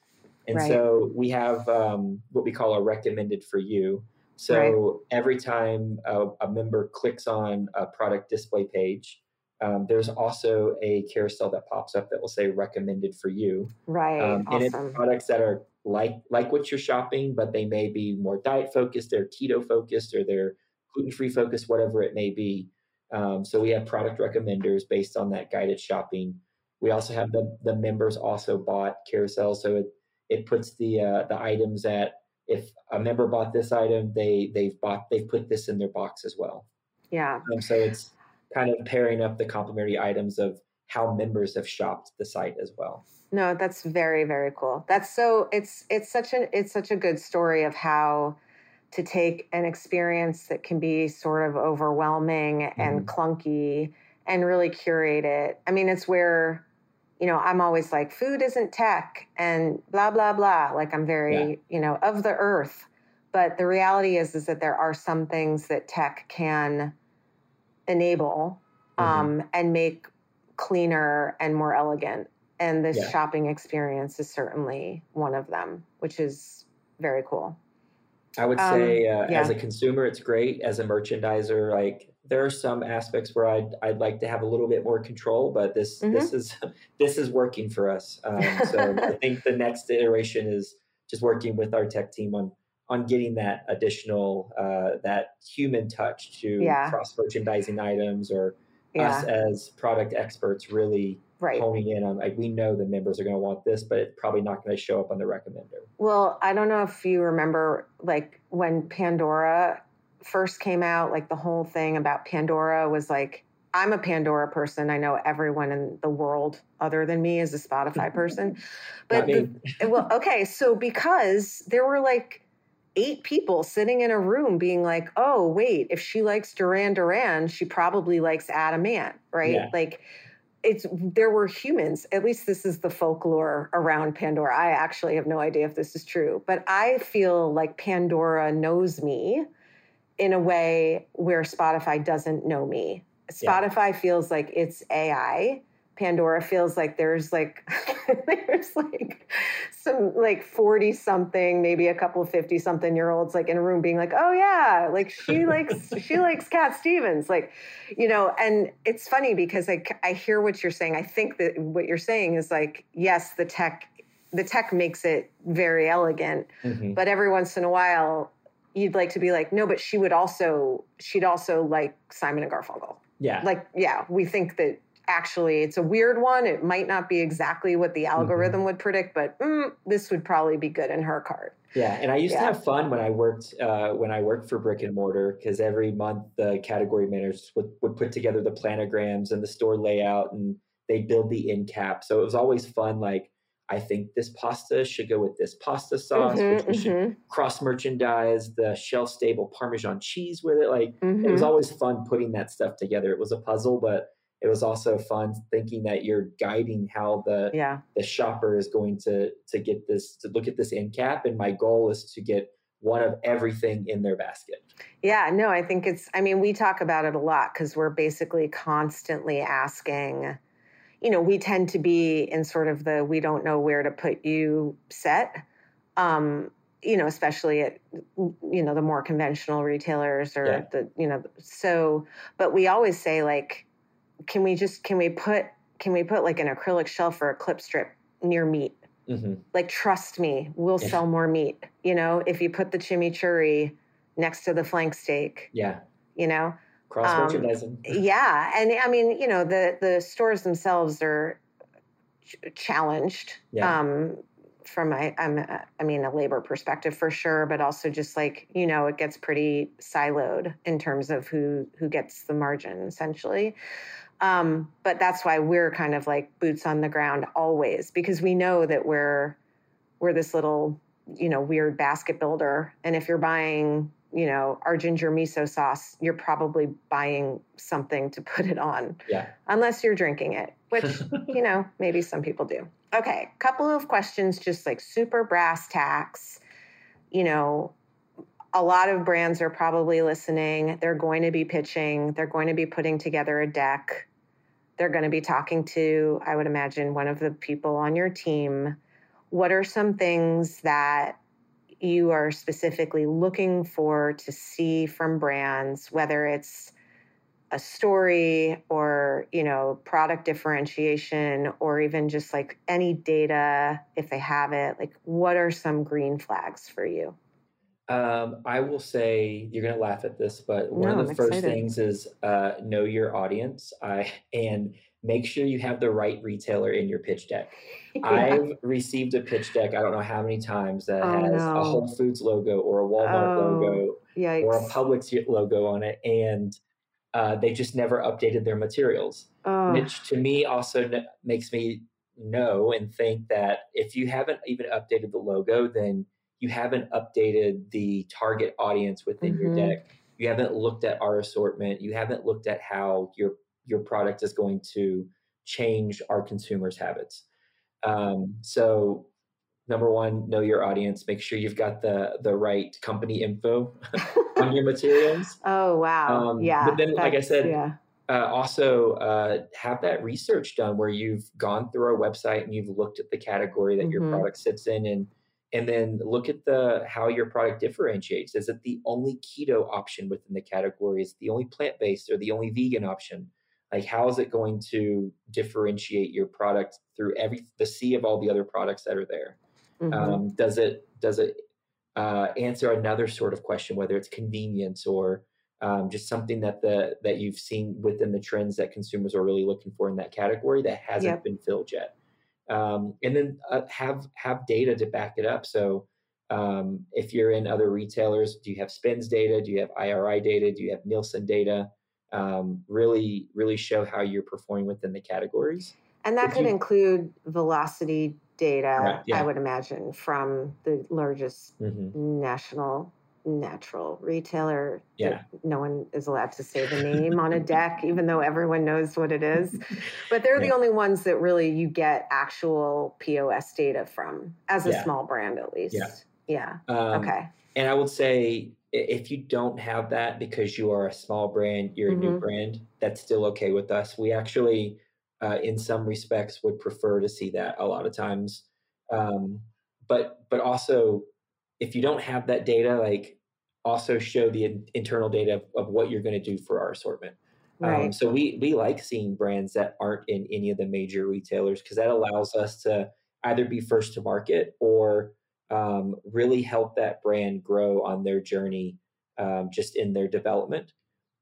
[SPEAKER 3] and
[SPEAKER 1] Right.
[SPEAKER 3] so we have um, what we call a recommended for you. So every time a, a member clicks on a product display page, um, there's also a carousel that pops up that will say recommended for you.
[SPEAKER 1] Right.
[SPEAKER 3] Um, and it's products that are like like what you're shopping, but they may be more diet focused, they're keto focused, or they're gluten free focused, whatever it may be. Um, so we have product recommenders based on that guided shopping. We also have the the members also bought carousel, so it it puts the uh, the items that if a member bought this item, they they've bought they've put this in their box as well.
[SPEAKER 1] yeah.
[SPEAKER 3] Um, so it's kind of pairing up the complementary items of how members have shopped the site as well.
[SPEAKER 1] No, that's very very cool. That's so it's it's such an it's such a good story of how to take an experience that can be sort of overwhelming and clunky and really curate it. I mean, it's where you know, I'm always like food isn't tech and blah blah blah. Like I'm very,
[SPEAKER 3] Yeah.
[SPEAKER 1] you know, of the earth. But the reality is is that there are some things that tech can enable
[SPEAKER 3] Mhm.
[SPEAKER 1] um, and make cleaner and more elegant. And this
[SPEAKER 3] Yeah.
[SPEAKER 1] shopping experience is certainly one of them, which is very cool.
[SPEAKER 3] I would
[SPEAKER 1] Um,
[SPEAKER 3] say, uh,
[SPEAKER 1] yeah.
[SPEAKER 3] as a consumer, it's great. As a merchandiser, like there are some aspects where I'd I'd like to have a little bit more control, but this
[SPEAKER 1] Mm-hmm.
[SPEAKER 3] this is this is working for us. Um, so I think the next iteration is just working with our tech team on on getting that additional uh, that human touch to
[SPEAKER 1] Yeah.
[SPEAKER 3] cross merchandising items or
[SPEAKER 1] Yeah,
[SPEAKER 3] us as product experts really
[SPEAKER 1] right.
[SPEAKER 3] honing in on like we know the members are going to want this, but it's probably not going to show up on the recommender.
[SPEAKER 1] Well, I don't know if you remember, like when Pandora first came out, like the whole thing about Pandora was like, I'm a Pandora person. I know everyone in the world other than me is a Spotify person. But the, well, okay, so because there were like eight people sitting in a room being like, oh, wait, if she likes Duran Duran, she probably likes Adam Ant, right?
[SPEAKER 3] Yeah.
[SPEAKER 1] Like, it's there were humans at least this is the folklore around pandora i actually have no idea if this is true but i feel like pandora knows me in a way where spotify doesn't know me
[SPEAKER 3] Yeah.
[SPEAKER 1] spotify feels like it's ai pandora feels like there's like there's like some like 40 something maybe a couple 50 something year olds like in a room being like oh yeah like she likes she likes cat stevens like you know and it's funny because I, I hear what you're saying i think that what you're saying is like yes the tech the tech makes it very elegant
[SPEAKER 3] Mhm.
[SPEAKER 1] but every once in a while you'd like to be like no but she would also she'd also like simon and garfunkel
[SPEAKER 3] Yeah.
[SPEAKER 1] like yeah we think that actually it's a weird one it might not be exactly what the algorithm would predict but mm, this would probably be good in her cart
[SPEAKER 3] Yeah, and I used
[SPEAKER 1] Yeah.
[SPEAKER 3] to have fun when I worked uh, when I worked for brick and mortar because every month the category managers would, would put together the planograms and the store layout and they build the end cap. So it was always fun. Like I think this pasta should go with this pasta sauce,
[SPEAKER 1] Mhm,
[SPEAKER 3] which we should
[SPEAKER 1] mhm,
[SPEAKER 3] cross merchandise the shelf stable Parmesan cheese with it. Like it was
[SPEAKER 1] mhm.
[SPEAKER 3] always fun putting that stuff together. It was a puzzle, but it was also fun thinking that you're guiding how the
[SPEAKER 1] Yeah.
[SPEAKER 3] the shopper is going to to get this to look at this end cap, and my goal is to get one of everything in their basket.
[SPEAKER 1] Yeah, no, I think it's, I mean, we talk about it a lot because we're basically constantly asking, you know, we tend to be in sort of the we don't know where to put you set. Um, you know, especially at you know the more conventional retailers or
[SPEAKER 3] Yeah.
[SPEAKER 1] the you know so but we always say like can we just can we put can we put like an acrylic shelf or a clip strip near meat
[SPEAKER 3] hmm
[SPEAKER 1] like trust me we'll
[SPEAKER 3] Yeah.
[SPEAKER 1] sell more meat you know if you put the chimichurri next to the flank steak
[SPEAKER 3] Yeah,
[SPEAKER 1] you know
[SPEAKER 3] cross
[SPEAKER 1] Um,
[SPEAKER 3] merchandising.
[SPEAKER 1] yeah and i mean you know the the stores themselves are ch- challenged
[SPEAKER 3] Yeah.
[SPEAKER 1] um from I, I'm, uh, I mean, a labor perspective for sure, but also just like you know, it gets pretty siloed in terms of who who gets the margin essentially. Um, but that's why we're kind of like boots on the ground always because we know that we're we're this little you know weird basket builder, and if you're buying you know our ginger miso sauce, you're probably buying something to put it on
[SPEAKER 3] Yeah.
[SPEAKER 1] unless you're drinking it, which you know maybe some people do. Okay, couple of questions, just like super brass tacks. You know, a lot of brands are probably listening. They're going to be pitching. They're going to be putting together a deck. They're going to be talking to, I would imagine, one of the people on your team. What are some things that you are specifically looking for to see from brands, whether it's a story or you know product differentiation or even just like any data if they have it like what are some green flags for you
[SPEAKER 3] Um, I will say you're gonna laugh at this, but one
[SPEAKER 1] No,
[SPEAKER 3] of the
[SPEAKER 1] I'm
[SPEAKER 3] first
[SPEAKER 1] excited.
[SPEAKER 3] things is uh, know your audience. I and make sure you have the right retailer in your pitch deck. I've received a pitch deck. I don't know how many times that
[SPEAKER 1] Oh,
[SPEAKER 3] has
[SPEAKER 1] no.
[SPEAKER 3] a Whole Foods logo or a Walmart
[SPEAKER 1] Oh,
[SPEAKER 3] logo
[SPEAKER 1] Yikes.
[SPEAKER 3] or a Publix logo on it, and uh, they just never updated their materials.
[SPEAKER 1] oh,
[SPEAKER 3] which to me also n- makes me know and think that if you haven't even updated the logo, then you haven't updated the target audience within your
[SPEAKER 1] Mhm.
[SPEAKER 3] deck. You haven't looked at our assortment. You haven't looked at how your your product is going to change our consumers' habits. Um, so, number one, know your audience. Make sure you've got the the right company info on your materials.
[SPEAKER 1] oh wow
[SPEAKER 3] um,
[SPEAKER 1] yeah
[SPEAKER 3] but then, like I said,
[SPEAKER 1] yeah
[SPEAKER 3] uh, also uh, have that research done where you've gone through our website and you've looked at the category that your
[SPEAKER 1] Mhm.
[SPEAKER 3] product sits in and and then look at the how your product differentiates is it the only keto option within the category is it the only plant-based or the only vegan option like how is it going to differentiate your product through every the sea of all the other products that are there?
[SPEAKER 1] Mhm.
[SPEAKER 3] um, does it does it uh, answer another sort of question whether it's convenience or um, just something that the that you've seen within the trends that consumers are really looking for in that category that hasn't
[SPEAKER 1] Yep.
[SPEAKER 3] been filled yet? Um, and then uh, have have data to back it up. So um, if you're in other retailers do you have spins data? Do you have iri data? Do you have nielsen data um, really really show how you're performing within the categories
[SPEAKER 1] and that
[SPEAKER 3] if
[SPEAKER 1] could
[SPEAKER 3] you-
[SPEAKER 1] include velocity data
[SPEAKER 3] Right, yeah.
[SPEAKER 1] i would imagine from the largest
[SPEAKER 3] hmm
[SPEAKER 1] national natural retailer
[SPEAKER 3] Yeah.
[SPEAKER 1] no one is allowed to say the name on a deck even though everyone knows what it is but they're the only ones that really you get actual pos data from as a
[SPEAKER 3] Yeah.
[SPEAKER 1] small brand at least
[SPEAKER 3] Yeah.
[SPEAKER 1] yeah
[SPEAKER 3] Um,
[SPEAKER 1] okay
[SPEAKER 3] And I would say if you don't have that because you are a small brand, you're a new
[SPEAKER 1] Mhm.
[SPEAKER 3] brand, that's still okay with us. We actually, uh, in some respects, would prefer to see that a lot of times. Um, but but also, if you don't have that data, like also show the in- internal data of, of what you're going to do for our assortment. Um,
[SPEAKER 1] right
[SPEAKER 3] so we we like seeing brands that aren't in any of the major retailers because that allows us to either be first to market or um, really help that brand grow on their journey, um, just in their development,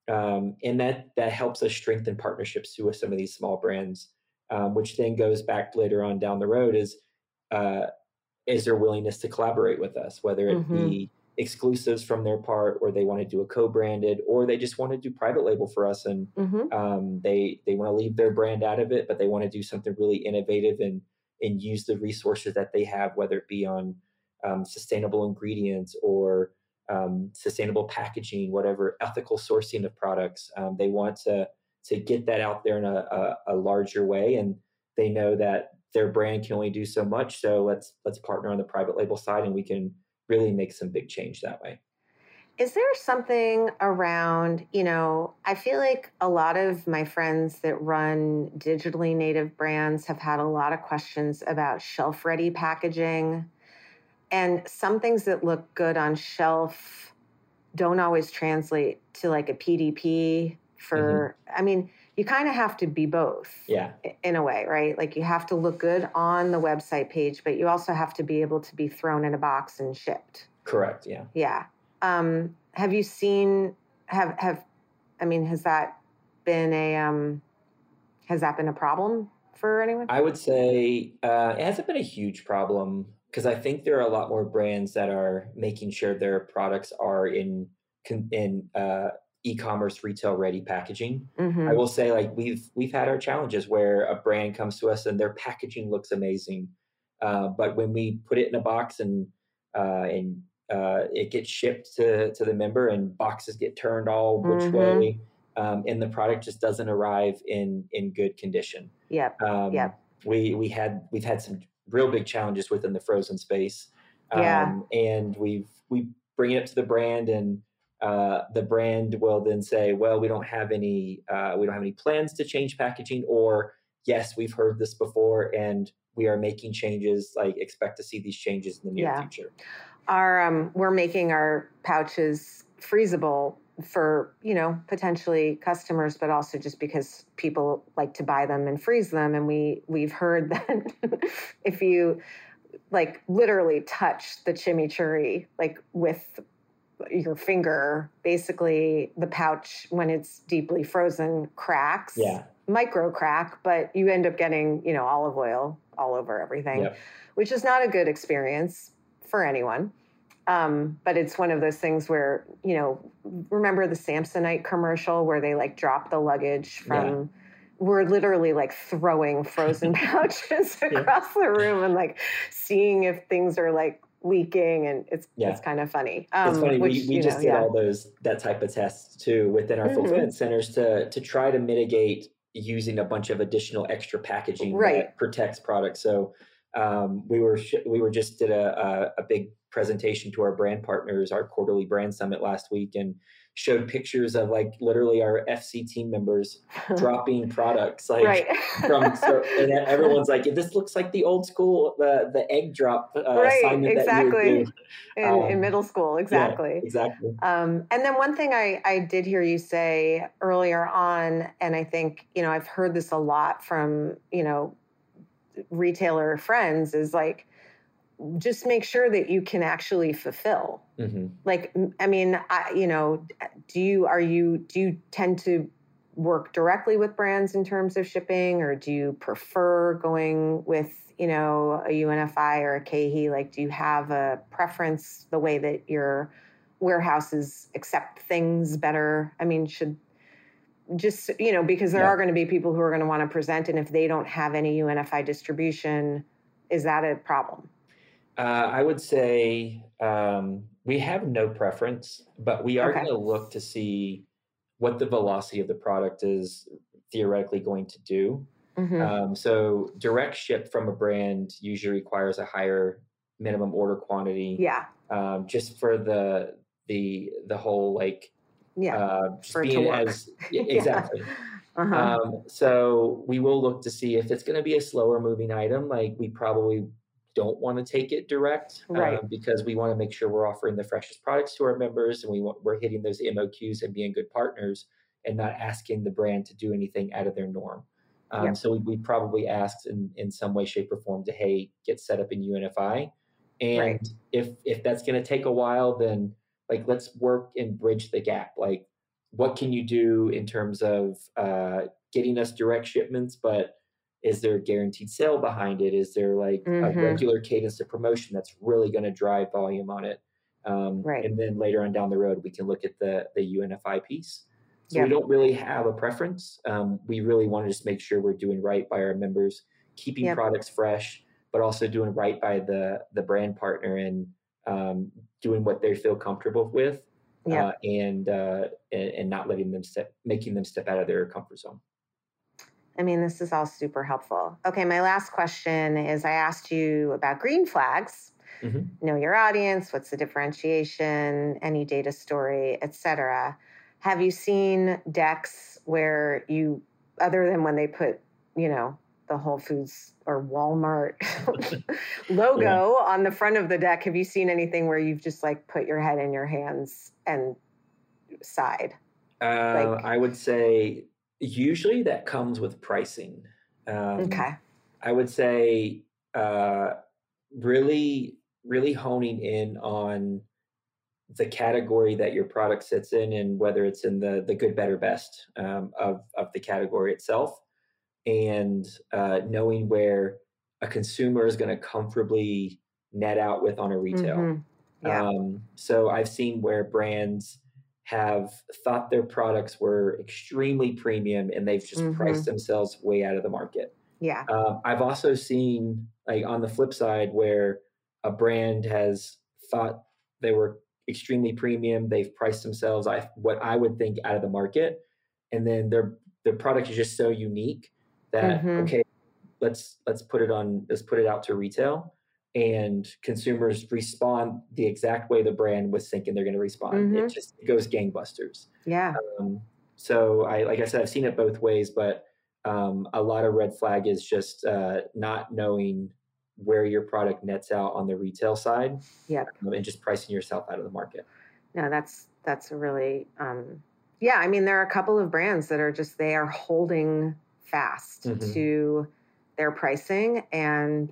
[SPEAKER 3] um, and that that helps us strengthen partnerships too with some of these small brands, um, which then goes back later on down the road is uh, is their willingness to collaborate with us, whether it
[SPEAKER 1] Mhm.
[SPEAKER 3] be exclusives from their part, or they want to do a co-branded, or they just want to do private label for us and
[SPEAKER 1] hmm
[SPEAKER 3] um, they they want to leave their brand out of it, but they want to do something really innovative and and use the resources that they have, whether it be on um, sustainable ingredients or um, sustainable packaging, whatever ethical sourcing of products. Um, they want to to get that out there in a, a, a, larger way, and they know that their brand can only do so much. So let's let's partner on the private label side, and we can really make some big change that way.
[SPEAKER 1] Is there something around, you know, I feel like a lot of my friends that run digitally native brands have had a lot of questions about shelf ready packaging and some things that look good on shelf don't always translate to like a PDP for mm-hmm. I mean, you kind of have to be both.
[SPEAKER 3] Yeah.
[SPEAKER 1] In a way, right? Like you have to look good on the website page, but you also have to be able to be thrown in a box and shipped.
[SPEAKER 3] Correct, yeah.
[SPEAKER 1] Yeah. Um have you seen have have I mean, has that been a um has that been a problem for anyone?
[SPEAKER 3] I would say uh, it hasn't been a huge problem because I think there are a lot more brands that are making sure their products are in in uh, e-commerce retail ready packaging. Mm-hmm. I will say like we've we've had our challenges where a brand comes to us and their packaging looks amazing, uh, but when we put it in a box and uh, and uh, it gets shipped to to the member and boxes get turned all which mm-hmm. way, um, and the product just doesn't arrive in in good condition.
[SPEAKER 1] Yeah. Um, yep.
[SPEAKER 3] We we had we've had some real big challenges within the frozen space. Yeah. Um, and we've we bring it up to the brand and uh, the brand will then say, well, we don't have any uh, we don't have any plans to change packaging or yes, we've heard this before and we are making changes, like expect to see these changes in the near yeah. future.
[SPEAKER 1] Our um, we're making our pouches freezable for you know potentially customers but also just because people like to buy them and freeze them. And we we've heard that if you like literally touch the chimichurri like with your finger basically the pouch when it's deeply frozen cracks
[SPEAKER 3] yeah.
[SPEAKER 1] micro crack but you end up getting you know olive oil all over everything yep. which is not a good experience for anyone um, but it's one of those things where, you know, remember the Samsonite commercial where they like drop the luggage from, yeah. we're literally like throwing frozen pouches across yeah. the room and like seeing if things are like leaking and it's yeah. it's kind of funny.
[SPEAKER 3] Um, it's funny. Which, we, we just know, did yeah. all those that type of tests too within our mm-hmm. fulfillment centers to to try to mitigate using a bunch of additional extra packaging
[SPEAKER 1] right.
[SPEAKER 3] that protects products. So um, we were sh- we were just did a, a, a big presentation to our brand partners, our quarterly brand summit last week, and showed pictures of like literally our FC team members dropping products like
[SPEAKER 1] right.
[SPEAKER 3] from so, and everyone's like this looks like the old school the the egg drop uh,
[SPEAKER 1] right exactly. in, um, in, middle school exactly.
[SPEAKER 3] yeah, exactly.
[SPEAKER 1] Um, and then one thing I I did hear you say earlier on and I think you know I've heard this a lot from you know retailer friends is like just make sure that you can actually fulfill mm-hmm. like i mean I, you know do you are you do you tend to work directly with brands in terms of shipping or do you prefer going with you know a unfi or a KeHE like do you have a preference the way that your warehouses accept things better i mean should just you know because there yeah. are going to be people who are going to want to present and if they don't have any unfi distribution is that a problem
[SPEAKER 3] uh, I would say um, we have no preference, but we are okay. going to look to see what the velocity of the product is theoretically going to do. Mm-hmm. Um, so direct ship from a brand usually requires a higher minimum order quantity.
[SPEAKER 1] Yeah.
[SPEAKER 3] Um, just for the the the whole like
[SPEAKER 1] yeah uh,
[SPEAKER 3] just being as yeah, exactly. yeah. Uh-huh. Um, so we will look to see if it's going to be a slower moving item. Like we probably don't want to take it direct
[SPEAKER 1] right. Um,
[SPEAKER 3] because we want to make sure we're offering the freshest products to our members and we want, we're hitting those MOQs and being good partners and not asking the brand to do anything out of their norm. Um, yep. So we, we probably asked in, in some way, shape, or form to hey, get set up in UNFI. And right. if if that's going to take a while, then like let's work and bridge the gap. Like, what can you do in terms of uh, getting us direct shipments, but is there a guaranteed sale behind it is there like mm-hmm. a regular cadence of promotion that's really going to drive volume on it um,
[SPEAKER 1] right.
[SPEAKER 3] and then later on down the road we can look at the the unfi piece so yep. we don't really have a preference um, we really want to just make sure we're doing right by our members keeping yep. products fresh but also doing right by the the brand partner and um, doing what they feel comfortable with,
[SPEAKER 1] Yeah.
[SPEAKER 3] uh, and, uh, and and not letting them step, making them step out of their comfort zone.
[SPEAKER 1] I mean, this is all super helpful. Okay, my last question is I asked you about green flags.
[SPEAKER 3] Mhm.
[SPEAKER 1] Know your audience, what's the differentiation, any data story, etc. Have you seen decks where you other than when they put, you know, the Whole Foods or Walmart logo on the front of the deck, have you seen anything where you've just like put your head in your hands and sighed?
[SPEAKER 3] Uh,
[SPEAKER 1] Like-
[SPEAKER 3] I would say usually that comes with pricing. Um,
[SPEAKER 1] Okay.
[SPEAKER 3] I would say uh, really, really honing in on the category that your product sits in, and whether it's in the the good, better, best um, of of the category itself, and uh, knowing where a consumer is going to comfortably net out with on a retail.
[SPEAKER 1] Mhm. Yeah.
[SPEAKER 3] Um, so I've seen where brands have thought their products were extremely premium and they've just
[SPEAKER 1] Mhm.
[SPEAKER 3] priced themselves way out of the market.
[SPEAKER 1] yeah.
[SPEAKER 3] Um, I've also seen, like on the flip side, where a brand has thought they were extremely premium, they've priced themselves I what I would think out of the market, and then their their product is just so unique that
[SPEAKER 1] Mhm.
[SPEAKER 3] okay, let's let's put it on let's put it out to retail, and consumers respond the exact way the brand was thinking they're going to respond.
[SPEAKER 1] Mhm.
[SPEAKER 3] It just it goes gangbusters.
[SPEAKER 1] Yeah.
[SPEAKER 3] Um, so I, like I said, I've seen it both ways, but um, a lot of red flag is just uh, not knowing where your product nets out on the retail side,
[SPEAKER 1] Yep.
[SPEAKER 3] um, and just pricing yourself out of the market.
[SPEAKER 1] No, that's that's a really um yeah, I mean there are a couple of brands that are just they are holding fast
[SPEAKER 3] Mhm.
[SPEAKER 1] to their pricing and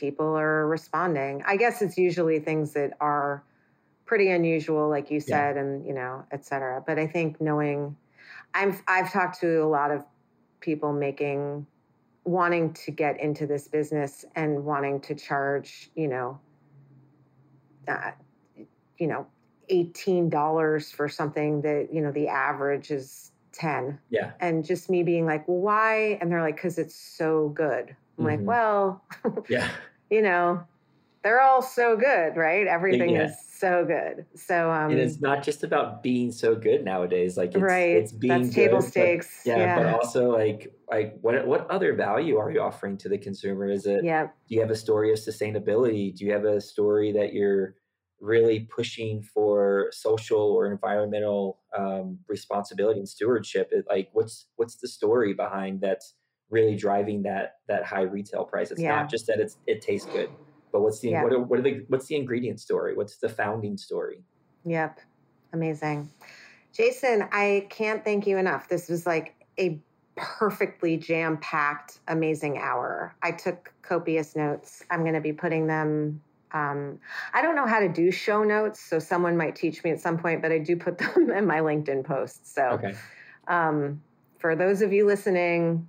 [SPEAKER 1] people are responding. I guess it's usually things that are pretty unusual like you
[SPEAKER 3] Yeah.
[SPEAKER 1] said and you know, et cetera. But I think knowing I'm I've talked to a lot of people making wanting to get into this business and wanting to charge, you know, uh, you know, $18 for something that, you know, the average is 10.
[SPEAKER 3] Yeah,
[SPEAKER 1] And just me being like, well, why? And they're like, because it's so good. I'm like,
[SPEAKER 3] Mhm.
[SPEAKER 1] well,
[SPEAKER 3] yeah,
[SPEAKER 1] you know, they're all so good, right? Everything
[SPEAKER 3] Yeah.
[SPEAKER 1] is so good. So, um,
[SPEAKER 3] and it's not just about being so good nowadays. Like it's,
[SPEAKER 1] right.
[SPEAKER 3] it's being
[SPEAKER 1] That's table
[SPEAKER 3] good, but-
[SPEAKER 1] stakes.
[SPEAKER 3] yeah, but also like like what what other value are you offering to the consumer? Is it
[SPEAKER 1] yeah.
[SPEAKER 3] do you have a story of sustainability? Do you have a story that you're really pushing for social or environmental um, responsibility and stewardship? It, like, what's what's the story behind that's really driving that that high retail price? It's
[SPEAKER 1] Yeah.
[SPEAKER 3] not just that it's it tastes good, but what's the
[SPEAKER 1] Yeah.
[SPEAKER 3] what are, what are the what's the ingredient story? What's the founding story?
[SPEAKER 1] Yep. Amazing. Jason, I can't thank you enough. This was like a perfectly jam packed, amazing hour. I took copious notes. I'm going to be putting them. Um, I don't know how to do show notes, so someone might teach me at some point, but I do put them in my LinkedIn posts. So
[SPEAKER 3] Okay,
[SPEAKER 1] um, for those of you listening,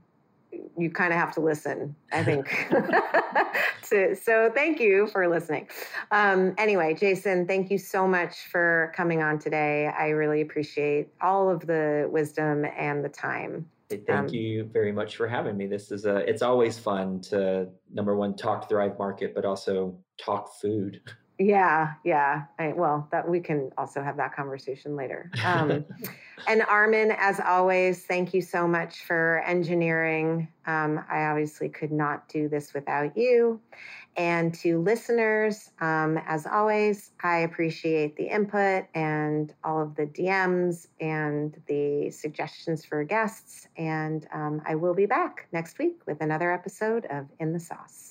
[SPEAKER 1] you kind of have to listen, I think. to, so thank you for listening. Um, anyway, Jason, thank you so much for coming on today. I really appreciate all of the wisdom and the time.
[SPEAKER 3] Thank
[SPEAKER 1] Um,
[SPEAKER 3] you very much for having me. This is a it's always fun to number one talk Thrive Market, but also talk food.
[SPEAKER 1] Yeah, yeah. I, well, that we can also have that conversation later. Um, and Armin, as always, thank you so much for engineering. Um, I obviously could not do this without you. And to listeners, um, as always, I appreciate the input and all of the DMs and the suggestions for guests. And um, I will be back next week with another episode of In the Sauce.